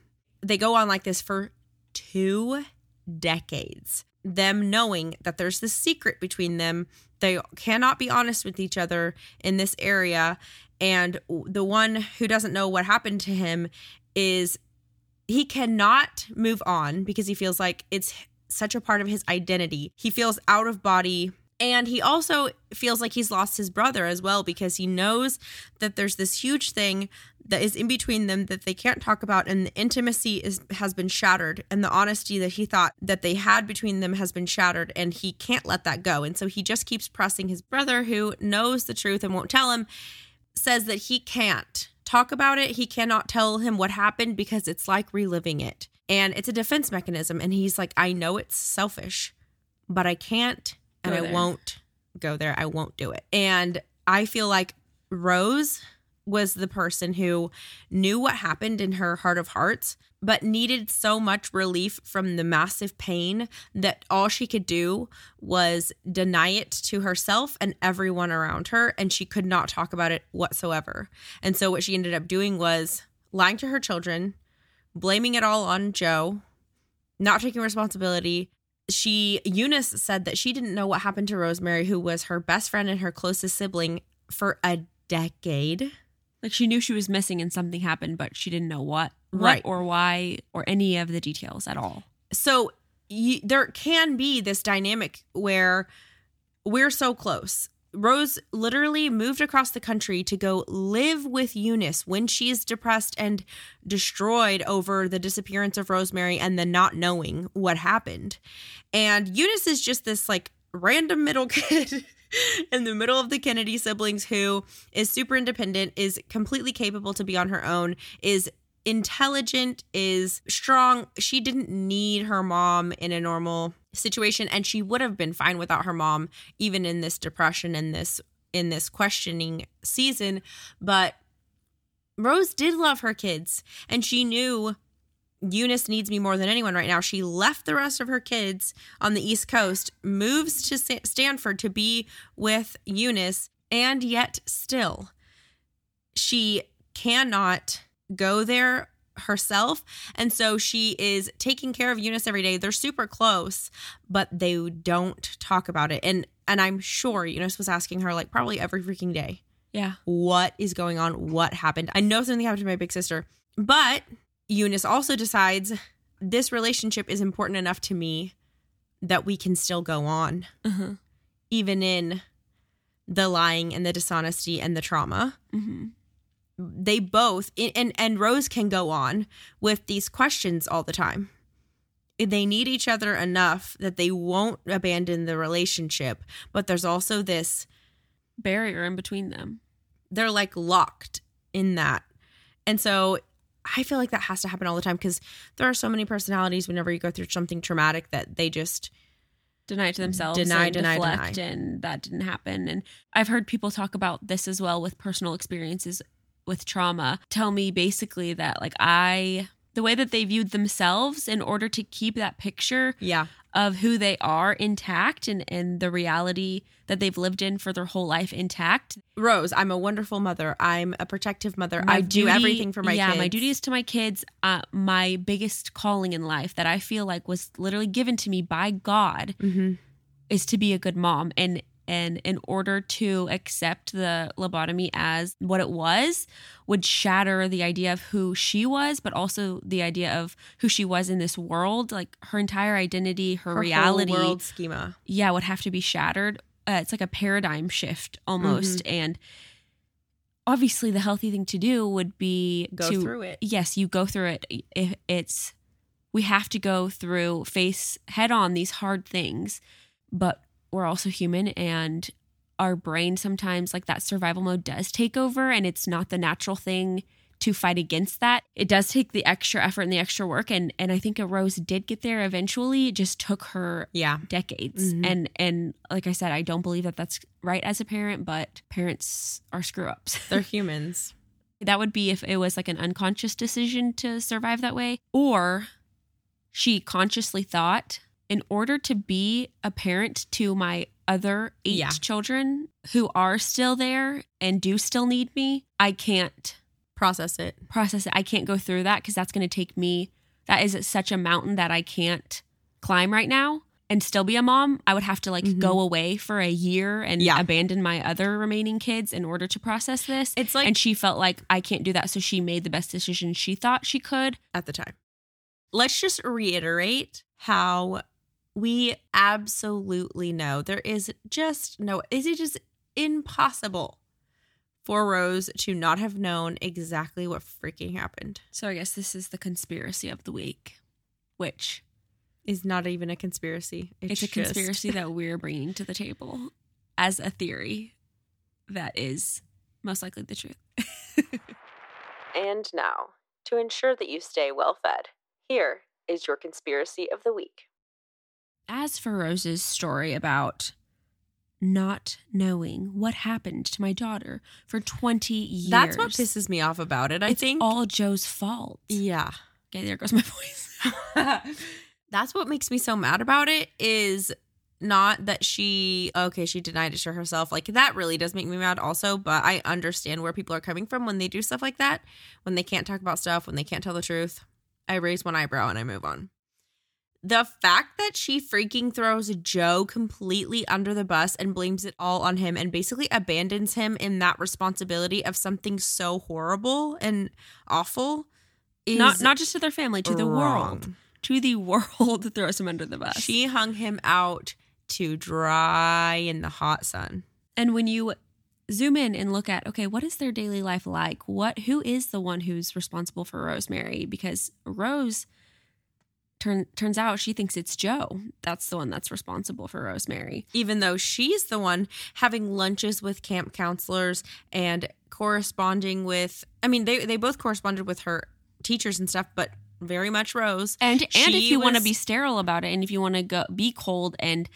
They go on like this for two decades them knowing that there's this secret between them. They cannot be honest with each other in this area. And the one who doesn't know what happened to him is he cannot move on because he feels like it's such a part of his identity. He feels out of body And he also feels like he's lost his brother as well because he knows that there's this huge thing that is in between them that they can't talk about and the intimacy is has been shattered and the honesty that he thought that they had between them has been shattered and he can't let that go. And so he just keeps pressing his brother who knows the truth and won't tell him says that he can't talk about it. He cannot tell him what happened because it's like reliving it. And it's a defense mechanism and he's like I know it's selfish, but I can't and I won't go there. I won't do it. And I feel like Rose was the person who knew what happened in her heart of hearts, but needed so much relief from the massive pain that all she could do was deny it to herself and everyone around her. And she could not talk about it whatsoever. And so what she ended up doing was lying to her children, blaming it all on Joe, not taking responsibility. She, Eunice said that she didn't know what happened to Rosemary, who was her best friend and her closest sibling for a decade.
Like she knew she was missing and something happened, but she didn't know what, what
Right.
or why or any of the details at all.
so you, there can be this dynamic where we're so close. Rose literally moved across the country to go live with Eunice when she's depressed and destroyed over the disappearance of Rosemary and the not knowing what happened. And Eunice is just this like random middle kid in the middle of the Kennedy siblings who is super independent, is completely capable to be on her own, is intelligent, is strong. She didn't need her mom in a normal situation and she would have been fine without her mom even in this depression and this in this questioning season, but Rose did love her kids and she knew Eunice needs me more than anyone right now. She left the rest of her kids on the East Coast, moves to Stanford to be with Eunice, and yet still, she cannot go there herself. And so she is taking care of Eunice every day. They're super close, but they don't talk about it. And and I'm sure Eunice was asking her like probably every freaking day
Yeah.
what is going on, what happened. I know something happened to my big sister, but Eunice also decides this relationship is important enough to me that we can still go on,
Uh-huh.
even in the lying and the dishonesty and the trauma.
hmm
They both and and Rose can go on with these questions all the time. They need each other enough that they won't abandon the relationship, but there's also this
Barrier in between them.
they're like locked in that. And so I feel like that has to happen all the time because there are so many personalities whenever you go through something traumatic that they just
deny it to themselves
Deny, deny,
deflect
deny.
and that didn't happen. And i've heard people talk about this as well with personal experiences with trauma. Tell me basically that like i the way that they viewed themselves in order to keep that picture
yeah
of who they are intact and and the reality that they've lived in for their whole life intact
Rose, I'm a wonderful mother. I'm a protective mother.
My
I do everything for my
yeah
kids.
my duty is to my kids uh, my biggest calling in life that i feel like was literally given to me by god
hmm
is to be a good mom and and in order to accept the lobotomy as what it was would shatter the idea of who she was but also the idea of who she was in this world like her entire identity her,
Her
reality
world schema.
yeah would have to be shattered uh, it's like a paradigm shift almost
Mm-hmm.
and obviously the healthy thing to do would be
Go
to
through it.
yes you go through it if it's we have to go through face head on these hard things but we're also human and our brain sometimes like that survival mode does take over and it's not the natural thing to fight against that it does take the extra effort and the extra work and and i think a rose did get there eventually it just took her
Yeah.
decades
Mhm.
and and like i said i don't believe that that's right as a parent but parents are screw ups
They're humans.
that would be if it was like an unconscious decision to survive that way or she consciously thought in order to be a parent to my other eight
Yeah.
children who are still there and do still need me i can't
Process it.
process it i can't go through that because that's going to take me that is such a mountain that i can't climb right now and still be a mom i would have to like
Mhm.
go away for a year and
Yeah.
abandon my other remaining kids in order to process this
It's like
and she felt like I can't do that. So she made the best decision she thought she could.
at the time. Let's just reiterate how We absolutely know there is just no, is it just impossible for Rose to not have known exactly what freaking happened?
So I guess this is the conspiracy of the week, which
Is not even a conspiracy.
it's, a
just-
conspiracy that we're bringing to the table as a theory that is most likely the truth.
And now, to ensure that you stay well fed, here is your conspiracy of the week.
As for Rose's story about not knowing what happened to my daughter for 20 years.
That's what pisses me off about it. I think
it's
think.
all Joe's fault.
yeah.
Okay, there goes my voice.
That's what makes me so mad about it is not that she okay she denied it to herself like that really does make me mad also but i understand where people are coming from when they do stuff like that when they can't talk about stuff when they can't tell the truth i raise one eyebrow and i move on the fact that she freaking throws joe completely under the bus and blames it all on him and basically abandons him in that responsibility of something so horrible and awful is
not not just to their family, to the world. To the world throws him under the bus.
She hung him out to dry in the hot sun.
and when you zoom in and look at okay, what is their daily life like? What who is the one who's responsible for Rosemary? Because Rose turn, turns out she thinks it's Joe. That's the one that's responsible for Rosemary.
Even though she's the one having lunches with camp counselors and corresponding with I mean they they both corresponded with her teachers and stuff, but very much Rose.
And and if you want to be sterile about it, and if you want to go be cold, and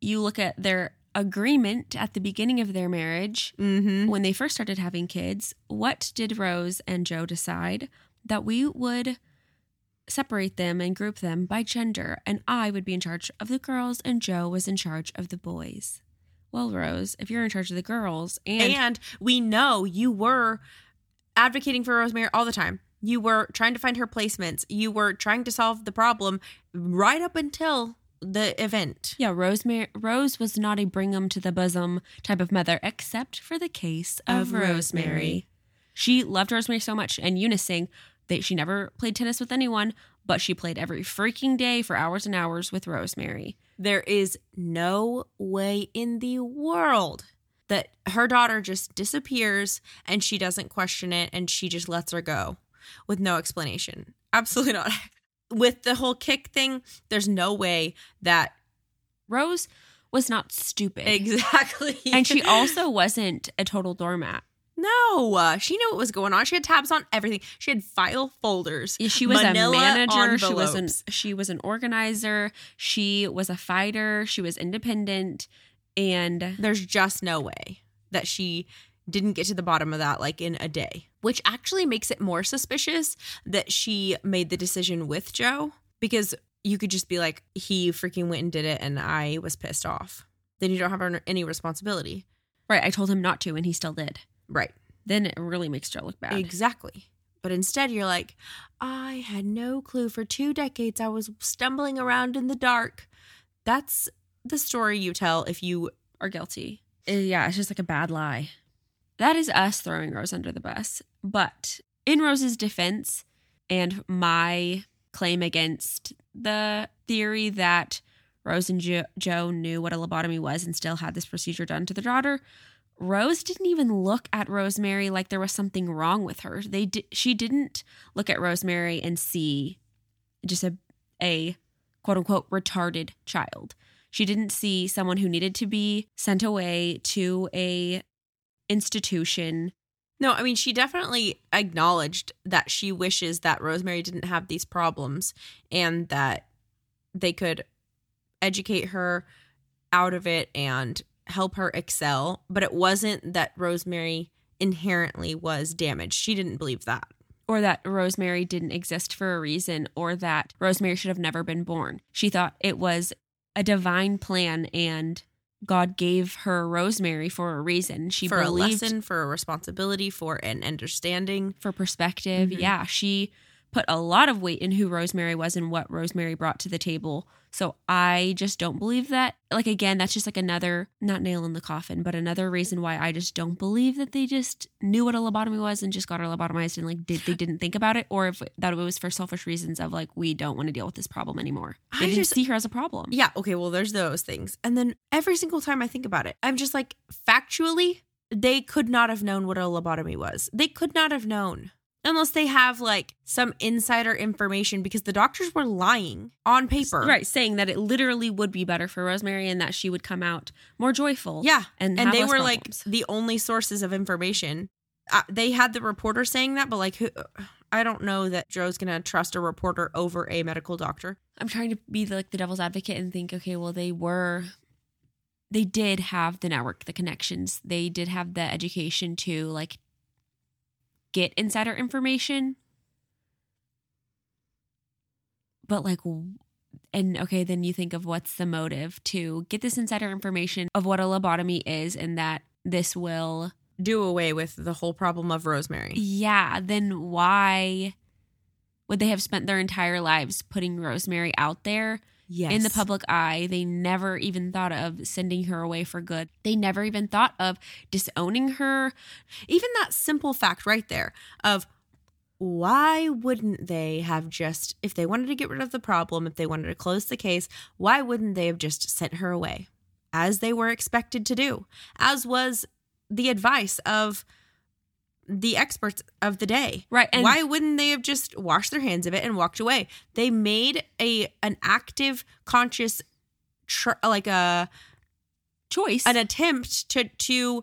you look at their agreement at the beginning of their marriage
Mm-hmm.
when they first started having kids, what did Rose and Joe decide that we would separate them and group them by gender, and I would be in charge of the girls, and Joe was in charge of the boys. Well, Rose, if you're in charge of the girls, and,
And, we know you were advocating for Rosemary all the time. You were trying to find her placements. You were trying to solve the problem right up until the event.
Yeah, Rosemary Rose was not a bring 'em to the bosom type of mother, except for the case of,
Of
Rosemary.
Rosemary.
She loved Rosemary so much, and Eunice saying that she never played tennis with anyone, but she played every freaking day for hours and hours with Rosemary.
There is no way in the world that her daughter just disappears and she doesn't question it and she just lets her go with no explanation. Absolutely not. With the whole kick thing, there's no way that
Rose was not stupid.
exactly.
And she also wasn't a total doormat.
No, uh, she knew what was going on. She had tabs on everything. She had file folders.
She was a manager. She was an she was an organizer. She was a fighter. She was independent, and
There's just no way that she didn't get to the bottom of that like in a day, which actually makes it more suspicious that she made the decision with Joe because you could just be like, he freaking went and did it and I was pissed off. Then you don't have any responsibility.
right, I told him not to, and he still did.
Right.
Then it really makes Joe look bad.
Exactly. But instead, you're like, I had no clue. For two decades, I was stumbling around in the dark. That's the story you tell if you
Are guilty. Uh, yeah, it's just like a bad lie. That is us throwing Rose under the bus. But in Rose's defense and my claim against the theory that Rose and jo- Joe knew what a lobotomy was and still had this procedure done to their daughter, Rose didn't even look at Rosemary like there was something wrong with her. They di- she didn't look at Rosemary and see just a a quote unquote retarded child. She didn't see someone who needed to be sent away to a institution.
No, I mean, she definitely acknowledged that she wishes that Rosemary didn't have these problems and that they could educate her out of it and help her excel. But it wasn't that Rosemary inherently was damaged. She didn't believe that.
or that Rosemary didn't exist for a reason, or that Rosemary should have never been born. She thought it was a divine plan and God gave her Rosemary for a reason. She
for a
believed
lesson, for a responsibility, for an understanding.
for perspective.
Mhm.
Yeah, she put a lot of weight in who Rosemary was and what Rosemary brought to the table. So I just don't believe that. Like, again, that's just like another, not nail in the coffin, but another reason why I just don't believe that they just knew what a lobotomy was and just got her lobotomized and like did, they didn't think about it or if that it was for selfish reasons of like, we don't want to deal with this problem anymore. They
I
didn't
just-
see her as a problem.
Yeah, okay, well, there's those things. And then every single time I think about it, I'm just like, factually, they could not have known what a lobotomy was. They could not have known. Unless they have like some insider information because the doctors were lying on paper.
Right, saying that it literally would be better for Rosemary and that she would come out more joyful.
Yeah.
And,
And they were
problems.
like the only sources of information. Uh, they had the reporter saying that, but like, who, I don't know that Joe's going to trust a reporter over a medical doctor.
I'm trying to be like the devil's advocate and think, okay, well, they were, they did have the network, the connections, they did have the education to like get insider information. But like, and okay, then you think of what's the motive to get this insider information of what a lobotomy is and that this will,
Do away with the whole problem of Rosemary.
yeah, then why would they have spent their entire lives putting Rosemary out there?
Yes.
in the public eye. They never even thought of sending her away for good. They never even thought of disowning her.
even that simple fact right there of why wouldn't they have just if they wanted to get rid of the problem if they wanted to close the case why wouldn't they have just sent her away as they were expected to do as was the advice of the experts of the day
Right. And
why wouldn't they have just washed their hands of it and walked away they made a an active conscious tr- like a
choice.
an attempt to to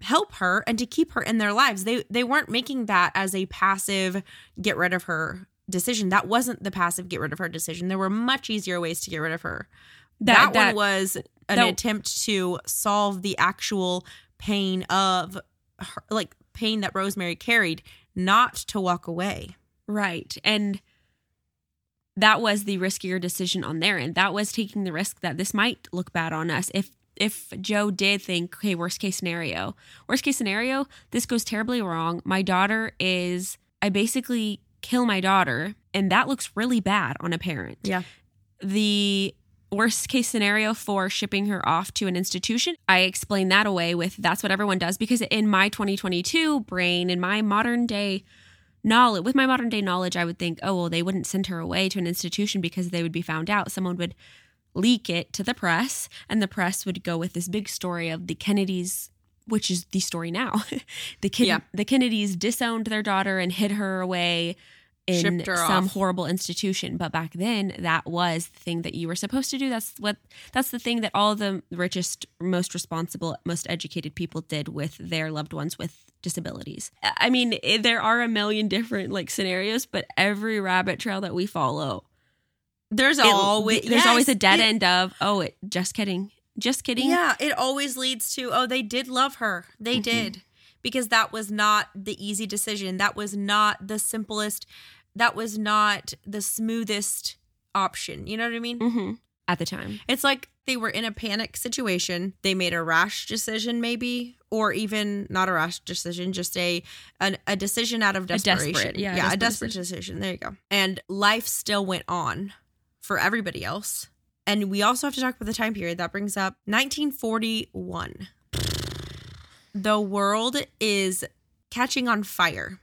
help her and to keep her in their lives. They they weren't making that as a passive get rid of her decision. That wasn't the passive get rid of her decision. There were much easier ways to get rid of her. That, one was an
that-
attempt to solve the actual pain of her, like pain that Rosemary carried, not to walk away.
right. And that was the riskier decision on their end. That was taking the risk that this might look bad on us. If if Joe did think, okay, worst case scenario, worst case scenario, this goes terribly wrong. My daughter is, I basically kill my daughter, and that looks really bad on a parent.
Yeah.
the worst case scenario for shipping her off to an institution, I explain that away with that's what everyone does because in my 2022 brain, in my modern day knowledge, with my modern day knowledge, I would think, oh, well, they wouldn't send her away to an institution because they would be found out. Someone would leak it to the press, and the press would go with this big story of the Kennedys. Which is the story now. the kid,
Yeah.
the Kennedys disowned their daughter and hid her away in some
off.
horrible institution. But back then, that was the thing that you were supposed to do. That's what that's the thing that all the richest, most responsible, most educated people did with their loved ones with disabilities. I mean, there are a million different like scenarios, but every rabbit trail that we follow,
There's
it-
always
there's always a dead
it-
end of oh, it just kidding, just kidding.
Yeah, it always leads to, oh, they did love her. They
Mhm.
did. Because that was not the easy decision. That was not the simplest. That was not the smoothest option. You know what I mean?
hmm At the time,
It's like they were in a panic situation. They made a rash decision, maybe, or even not a rash decision, just a an, a decision out of
desperate-
desperation.
yeah, a
yeah, a
desperate
desperate decision. There you go. And life still went on for everybody else. And we also have to talk about the time period. That brings up 1941. The world is catching on fire.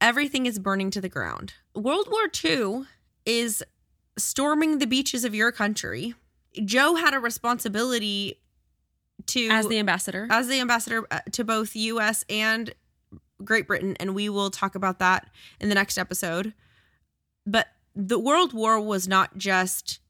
Everything is burning to the ground. World War II is storming the beaches of your country. Joe had a responsibility to
as the ambassador,
as the ambassador uh, to both US and Great Britain and we will talk about that in the next episode. But the World War was not just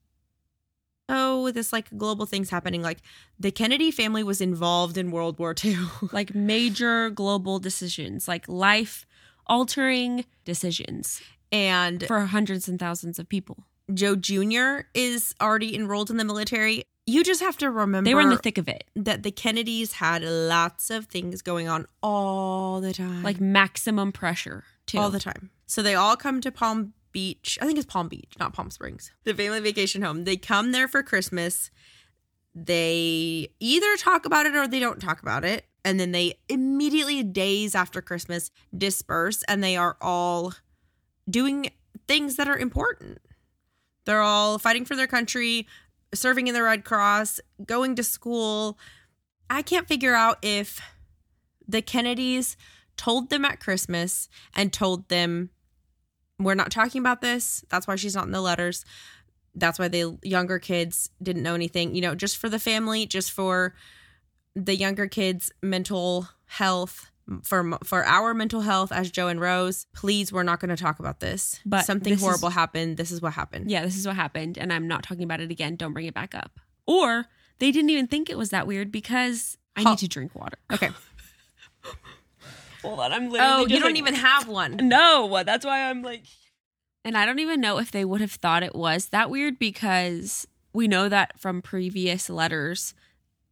oh this like global things happening like the Kennedy family was involved in World War II.
like major global decisions, like life altering decisions
and
for hundreds and thousands of people.
Joe Jr. is already enrolled in the military. You just have to remember
They were in the thick of it,
that the Kennedys had lots of things going on all the time.
like maximum pressure too.
all the time. So they all come to Palm Beach. I think it's Palm Beach, not Palm Springs. The family vacation home. They come there for Christmas. They either talk about it or they don't talk about it. And then they immediately, days after Christmas, disperse and they are all doing things that are important. They're all fighting for their country, serving in the Red Cross, going to school. I can't figure out if the Kennedys told them at Christmas and told them, we're not talking about this. That's why she's not in the letters. That's why the younger kids didn't know anything. You know, just for the family, just for the younger kids' mental health, for for our mental health as Joe and Rose. Please, we're not going to talk about this.
But
something
this is-
horrible happened. This is what happened.
Yeah, this is what happened, and I'm not talking about it again. Don't bring it back up. Or they didn't even think it was that weird because I need to drink water.
Okay.
Hold on, I'm literally.
Oh, you don't
like-
even have one.
No, that's why I'm like. And I don't even know if they would have thought it was that weird because we know that from previous letters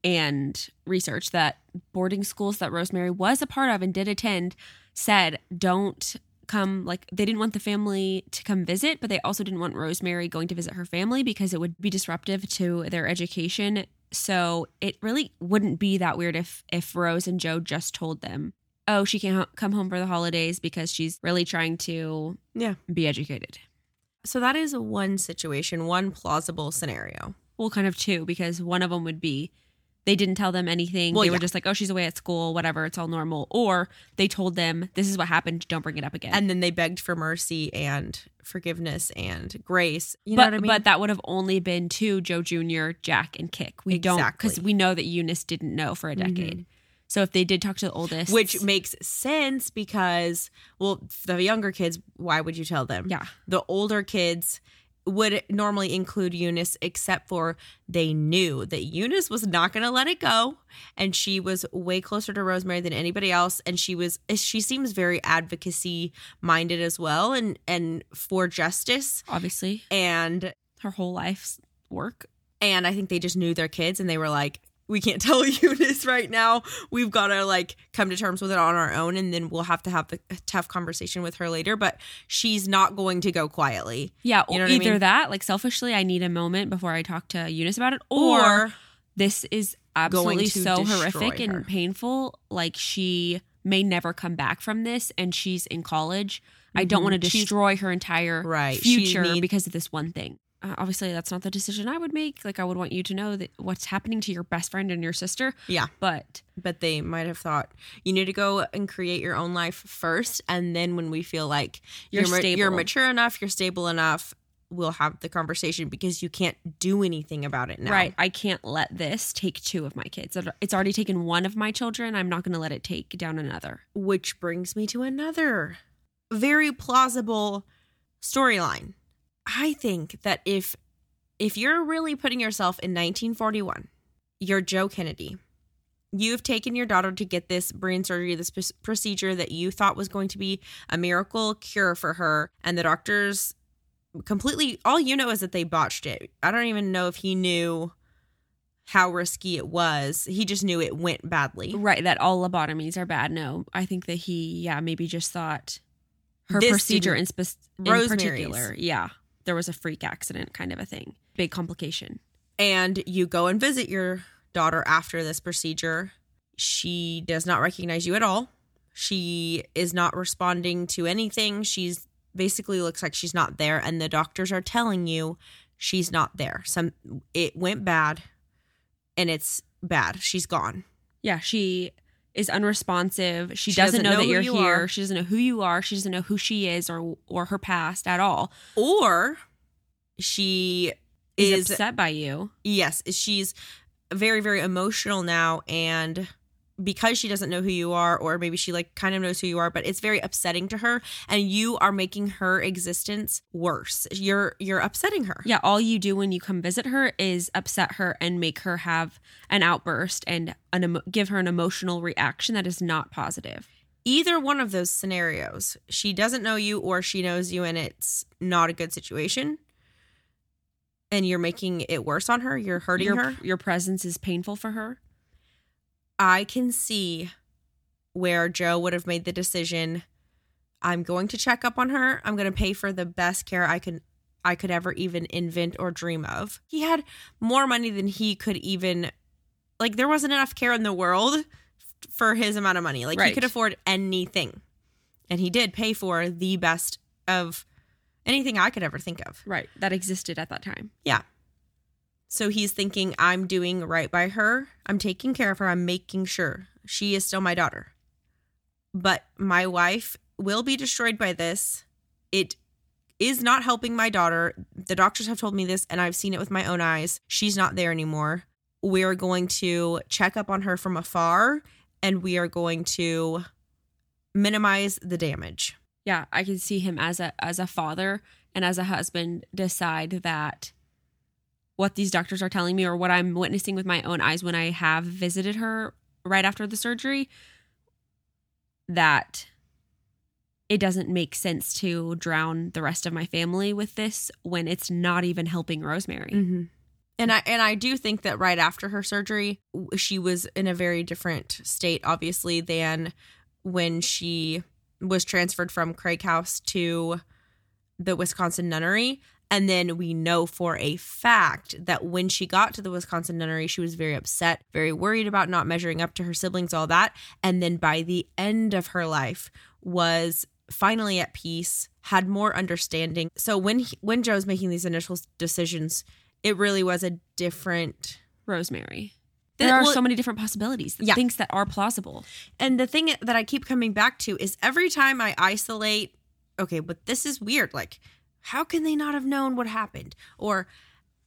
and research that boarding schools that Rosemary was a part of and did attend said don't come like they didn't want the family to come visit but they also didn't want Rosemary going to visit her family because it would be disruptive to their education so it really wouldn't be that weird if if Rose and Joe just told them oh she can't come home for the holidays because she's really trying to
Yeah.
be educated
So that is one situation, one plausible scenario.
well kind of two because one of them would be they didn't tell them anything
Well,
they
yeah.
were just like oh she's away at school whatever it's all normal or they told them this is what happened don't bring it up again
And then they begged for mercy and forgiveness and grace. You know
but,
what I mean?
but that would have only been to Joe Jr., Jack, and Kick. We don't because we know that Eunice didn't know for a decade.
Mhm.
So if they did talk to the oldest,
Which makes sense because, well, the younger kids, why would you tell them?
yeah,
The older kids would normally include Eunice, except for they knew that Eunice was not going to let it go. And she was way closer to Rosemary than anybody else. And she was, eh, she seems very advocacy minded as well and, and for justice.
obviously
And
her whole life's work.
And I think they just knew their kids and they were like, we can't tell Eunice right now. We've got to like come to terms with it on our own and then we'll have to have the tough conversation with her later. But she's not going to go quietly.
Yeah,
You know
or
I
either
mean?
that, like selfishly, I need a moment before I talk to Eunice about it, or,
Or,
this is absolutely so horrific
her.
and painful. Like she may never come back from this, and she's in college. I don't
Mhm.
want to
She's-
destroy her entire
Right.
Future because of this one thing. Uh, obviously, that's not the decision I would make. Like, I would want you to know that what's happening to your best friend and your sister.
Yeah.
But
but they might have thought you need to go and create your own life first. And then when we feel like
You're
you're, you're mature enough, you're stable enough, we'll have the conversation because you can't do anything about it now.
right, I can't let this take two of my kids. It's already taken one of my children. I'm not going to let it take down another.
Which brings me to another very plausible storyline. I think that if if you're really putting yourself in 1941, you're Joe Kennedy. You've taken your daughter to get this brain surgery, this p- procedure that you thought was going to be a miracle cure for her, and the doctors completely all you know is that they botched it. I don't even know if he knew how risky it was. He just knew it went badly.
Right, that all lobotomies are bad. No, I think that he, yeah, maybe just thought her
This
procedure in, spe- in particular, yeah, there was a freak accident kind of a thing, big complication.
and you go and visit your daughter after this procedure. She does not recognize you at all. She is not responding to anything. She's basically looks like she's not there and the doctors are telling you she's not there. Some it went bad and it's bad. She's gone.
Yeah, she is unresponsive. She,
She
doesn't,
doesn't
know,
know
that you're
you
here.
are.
She doesn't know who you are. She doesn't know who she is or or her past at all.
Or she
Is,
is
upset by you.
yes, she's very very emotional now and because she doesn't know who you are or maybe she like kind of knows who you are but it's very upsetting to her and you are making her existence worse you're you're upsetting her
Yeah, all you do when you come visit her is upset her and make her have an outburst and an emo- give her an emotional reaction that is not positive.
either one of those scenarios she doesn't know you or she knows you and it's not a good situation and you're making it worse on her you're hurting
your,
her
your presence is painful for her.
I can see where Joe would have made the decision I'm going to check up on her. I'm going to pay for the best care I could I could ever even invent or dream of. He had more money than he could even like there wasn't enough care in the world f- for his amount of money. Like he could afford anything. And he did pay for the best of anything I could ever think of.
Right. That existed at that time.
So he's thinking, I'm doing right by her. I'm taking care of her. I'm making sure she is still my daughter. But my wife will be destroyed by this. It is not helping my daughter. The doctors have told me this, and I've seen it with my own eyes. She's not there anymore. We're going to check up on her from afar and we are going to minimize the damage.
Yeah, I can see him as a as a father and as a husband decide that what these doctors are telling me or what I'm witnessing with my own eyes when I have visited her right after the surgery that it doesn't make sense to drown the rest of my family with this when it's not even helping Rosemary.
Mm-hmm. And I and I do think that right after her surgery, she was in a very different state, obviously, than when she was transferred from Craig House to the Wisconsin Nunnery. And then we know for a fact that when she got to the Wisconsin Nunnery, she was very upset, very worried about not measuring up to her siblings, all that. And then by the end of her life, was finally at peace, had more understanding. So when he, when Joe's making these initial decisions, it really was a different
Rosemary. There are
well-
so many different possibilities,
Yeah.
things that are plausible.
and the thing that I keep coming back to is every time I isolate, okay, but this is weird. Like, how can they not have known what happened? Or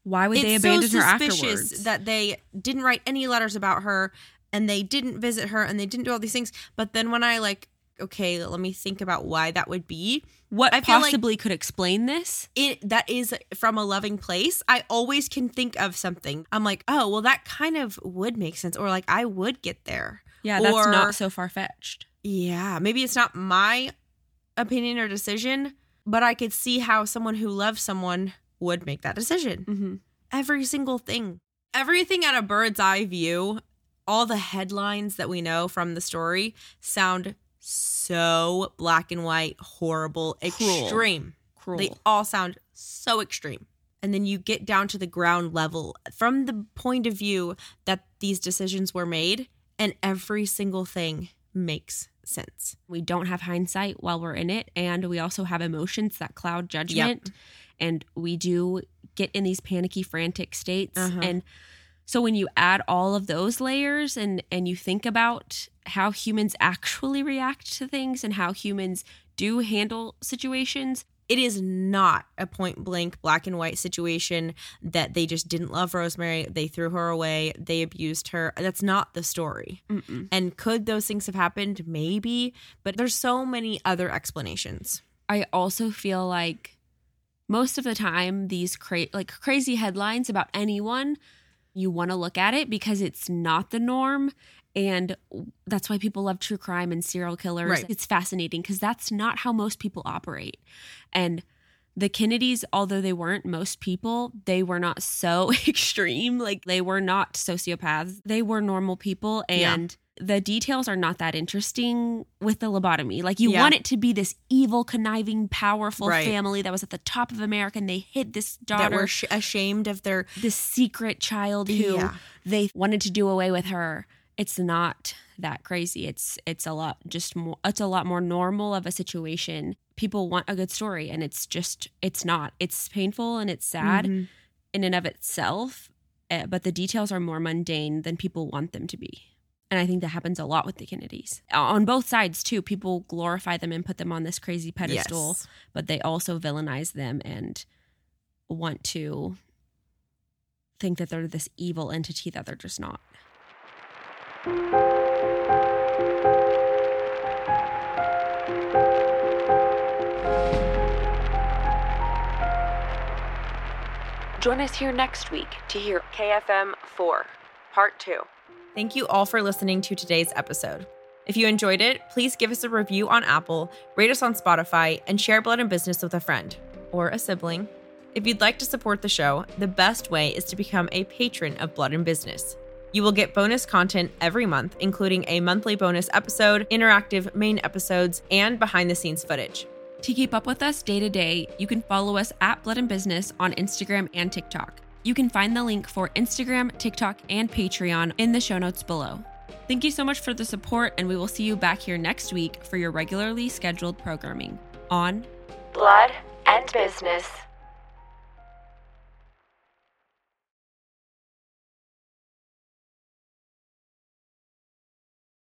Why would they abandon
so
her afterwards?
that they didn't write any letters about her and they didn't visit her and they didn't do all these things. But then when I like, okay, let me think about why that would be.
what
I feel like-
possibly could explain this?
It that is from a loving place. I always can think of something. I'm like, oh, well, that kind of would make sense, or like I would get there.
Yeah, that's
Or-
not so far fetched.
Yeah, maybe it's not my opinion or decision, but I could see how someone who loves someone would make that decision.
Mm-hmm.
Every single thing. Everything at a bird's eye view, all the headlines that we know from the story sound so black and white, horrible,
Cruel.
extreme.
Cruel.
They all sound so extreme. And then you get down to the ground level from the point of view that these decisions were made, and every single thing makes sense.
we don't have hindsight while we're in it and we also have emotions that cloud judgment and we do get in these panicky frantic states
Uh-huh.
and so when you add all of those layers and and you think about how humans actually react to things and how humans do handle situations
It is not a point blank black and white situation that they just didn't love Rosemary, they threw her away, they abused her. That's not the story.
mm-mm.
And could those things have happened? Maybe, but there's so many other explanations.
I also feel like most of the time these cra- like crazy headlines about anyone you want to look at it because it's not the norm and that's why people love true crime and serial killers.
Right.
It's fascinating because that's not how most people operate. And the Kennedys, although they weren't most people, they were not so extreme. Like they were not sociopaths. They were normal people
Yeah.
The details are not that interesting with the lobotomy. Like you
Yeah.
want it to be this evil, conniving, powerful
Right.
family that was at the top of America and they hid this daughter That
were sh- ashamed of their
this secret child who
Yeah.
they wanted to do away with her. It's not that crazy. It's it's a lot just more it's a lot more normal of a situation. People want a good story and it's just it's not. It's painful and it's sad
Mhm.
in and of itself, eh, but the details are more mundane than people want them to be. And I think that happens a lot with the Kennedys. Uh, on both sides too, people glorify them and put them on this crazy pedestal,
Yes.
but they also villainize them and want to think that they're this evil entity that they're just not.
Join us here next week to hear KFM 4, Part 2.
Thank you all for listening to today's episode. If you enjoyed it, please give us a review on Apple, rate us on Spotify, and share Blood and Business with a friend or a sibling. If you'd like to support the show, the best way is to become a patron of Blood and Business. You will get bonus content every month, including a monthly bonus episode, interactive main episodes, and behind the scenes footage.
To keep up with us day to day, you can follow us at Blood and Business on Instagram and TikTok. You can find the link for Instagram, TikTok, and Patreon in the show notes below. Thank you so much for the support, and we will see you back here next week for your regularly scheduled programming on blood, and business.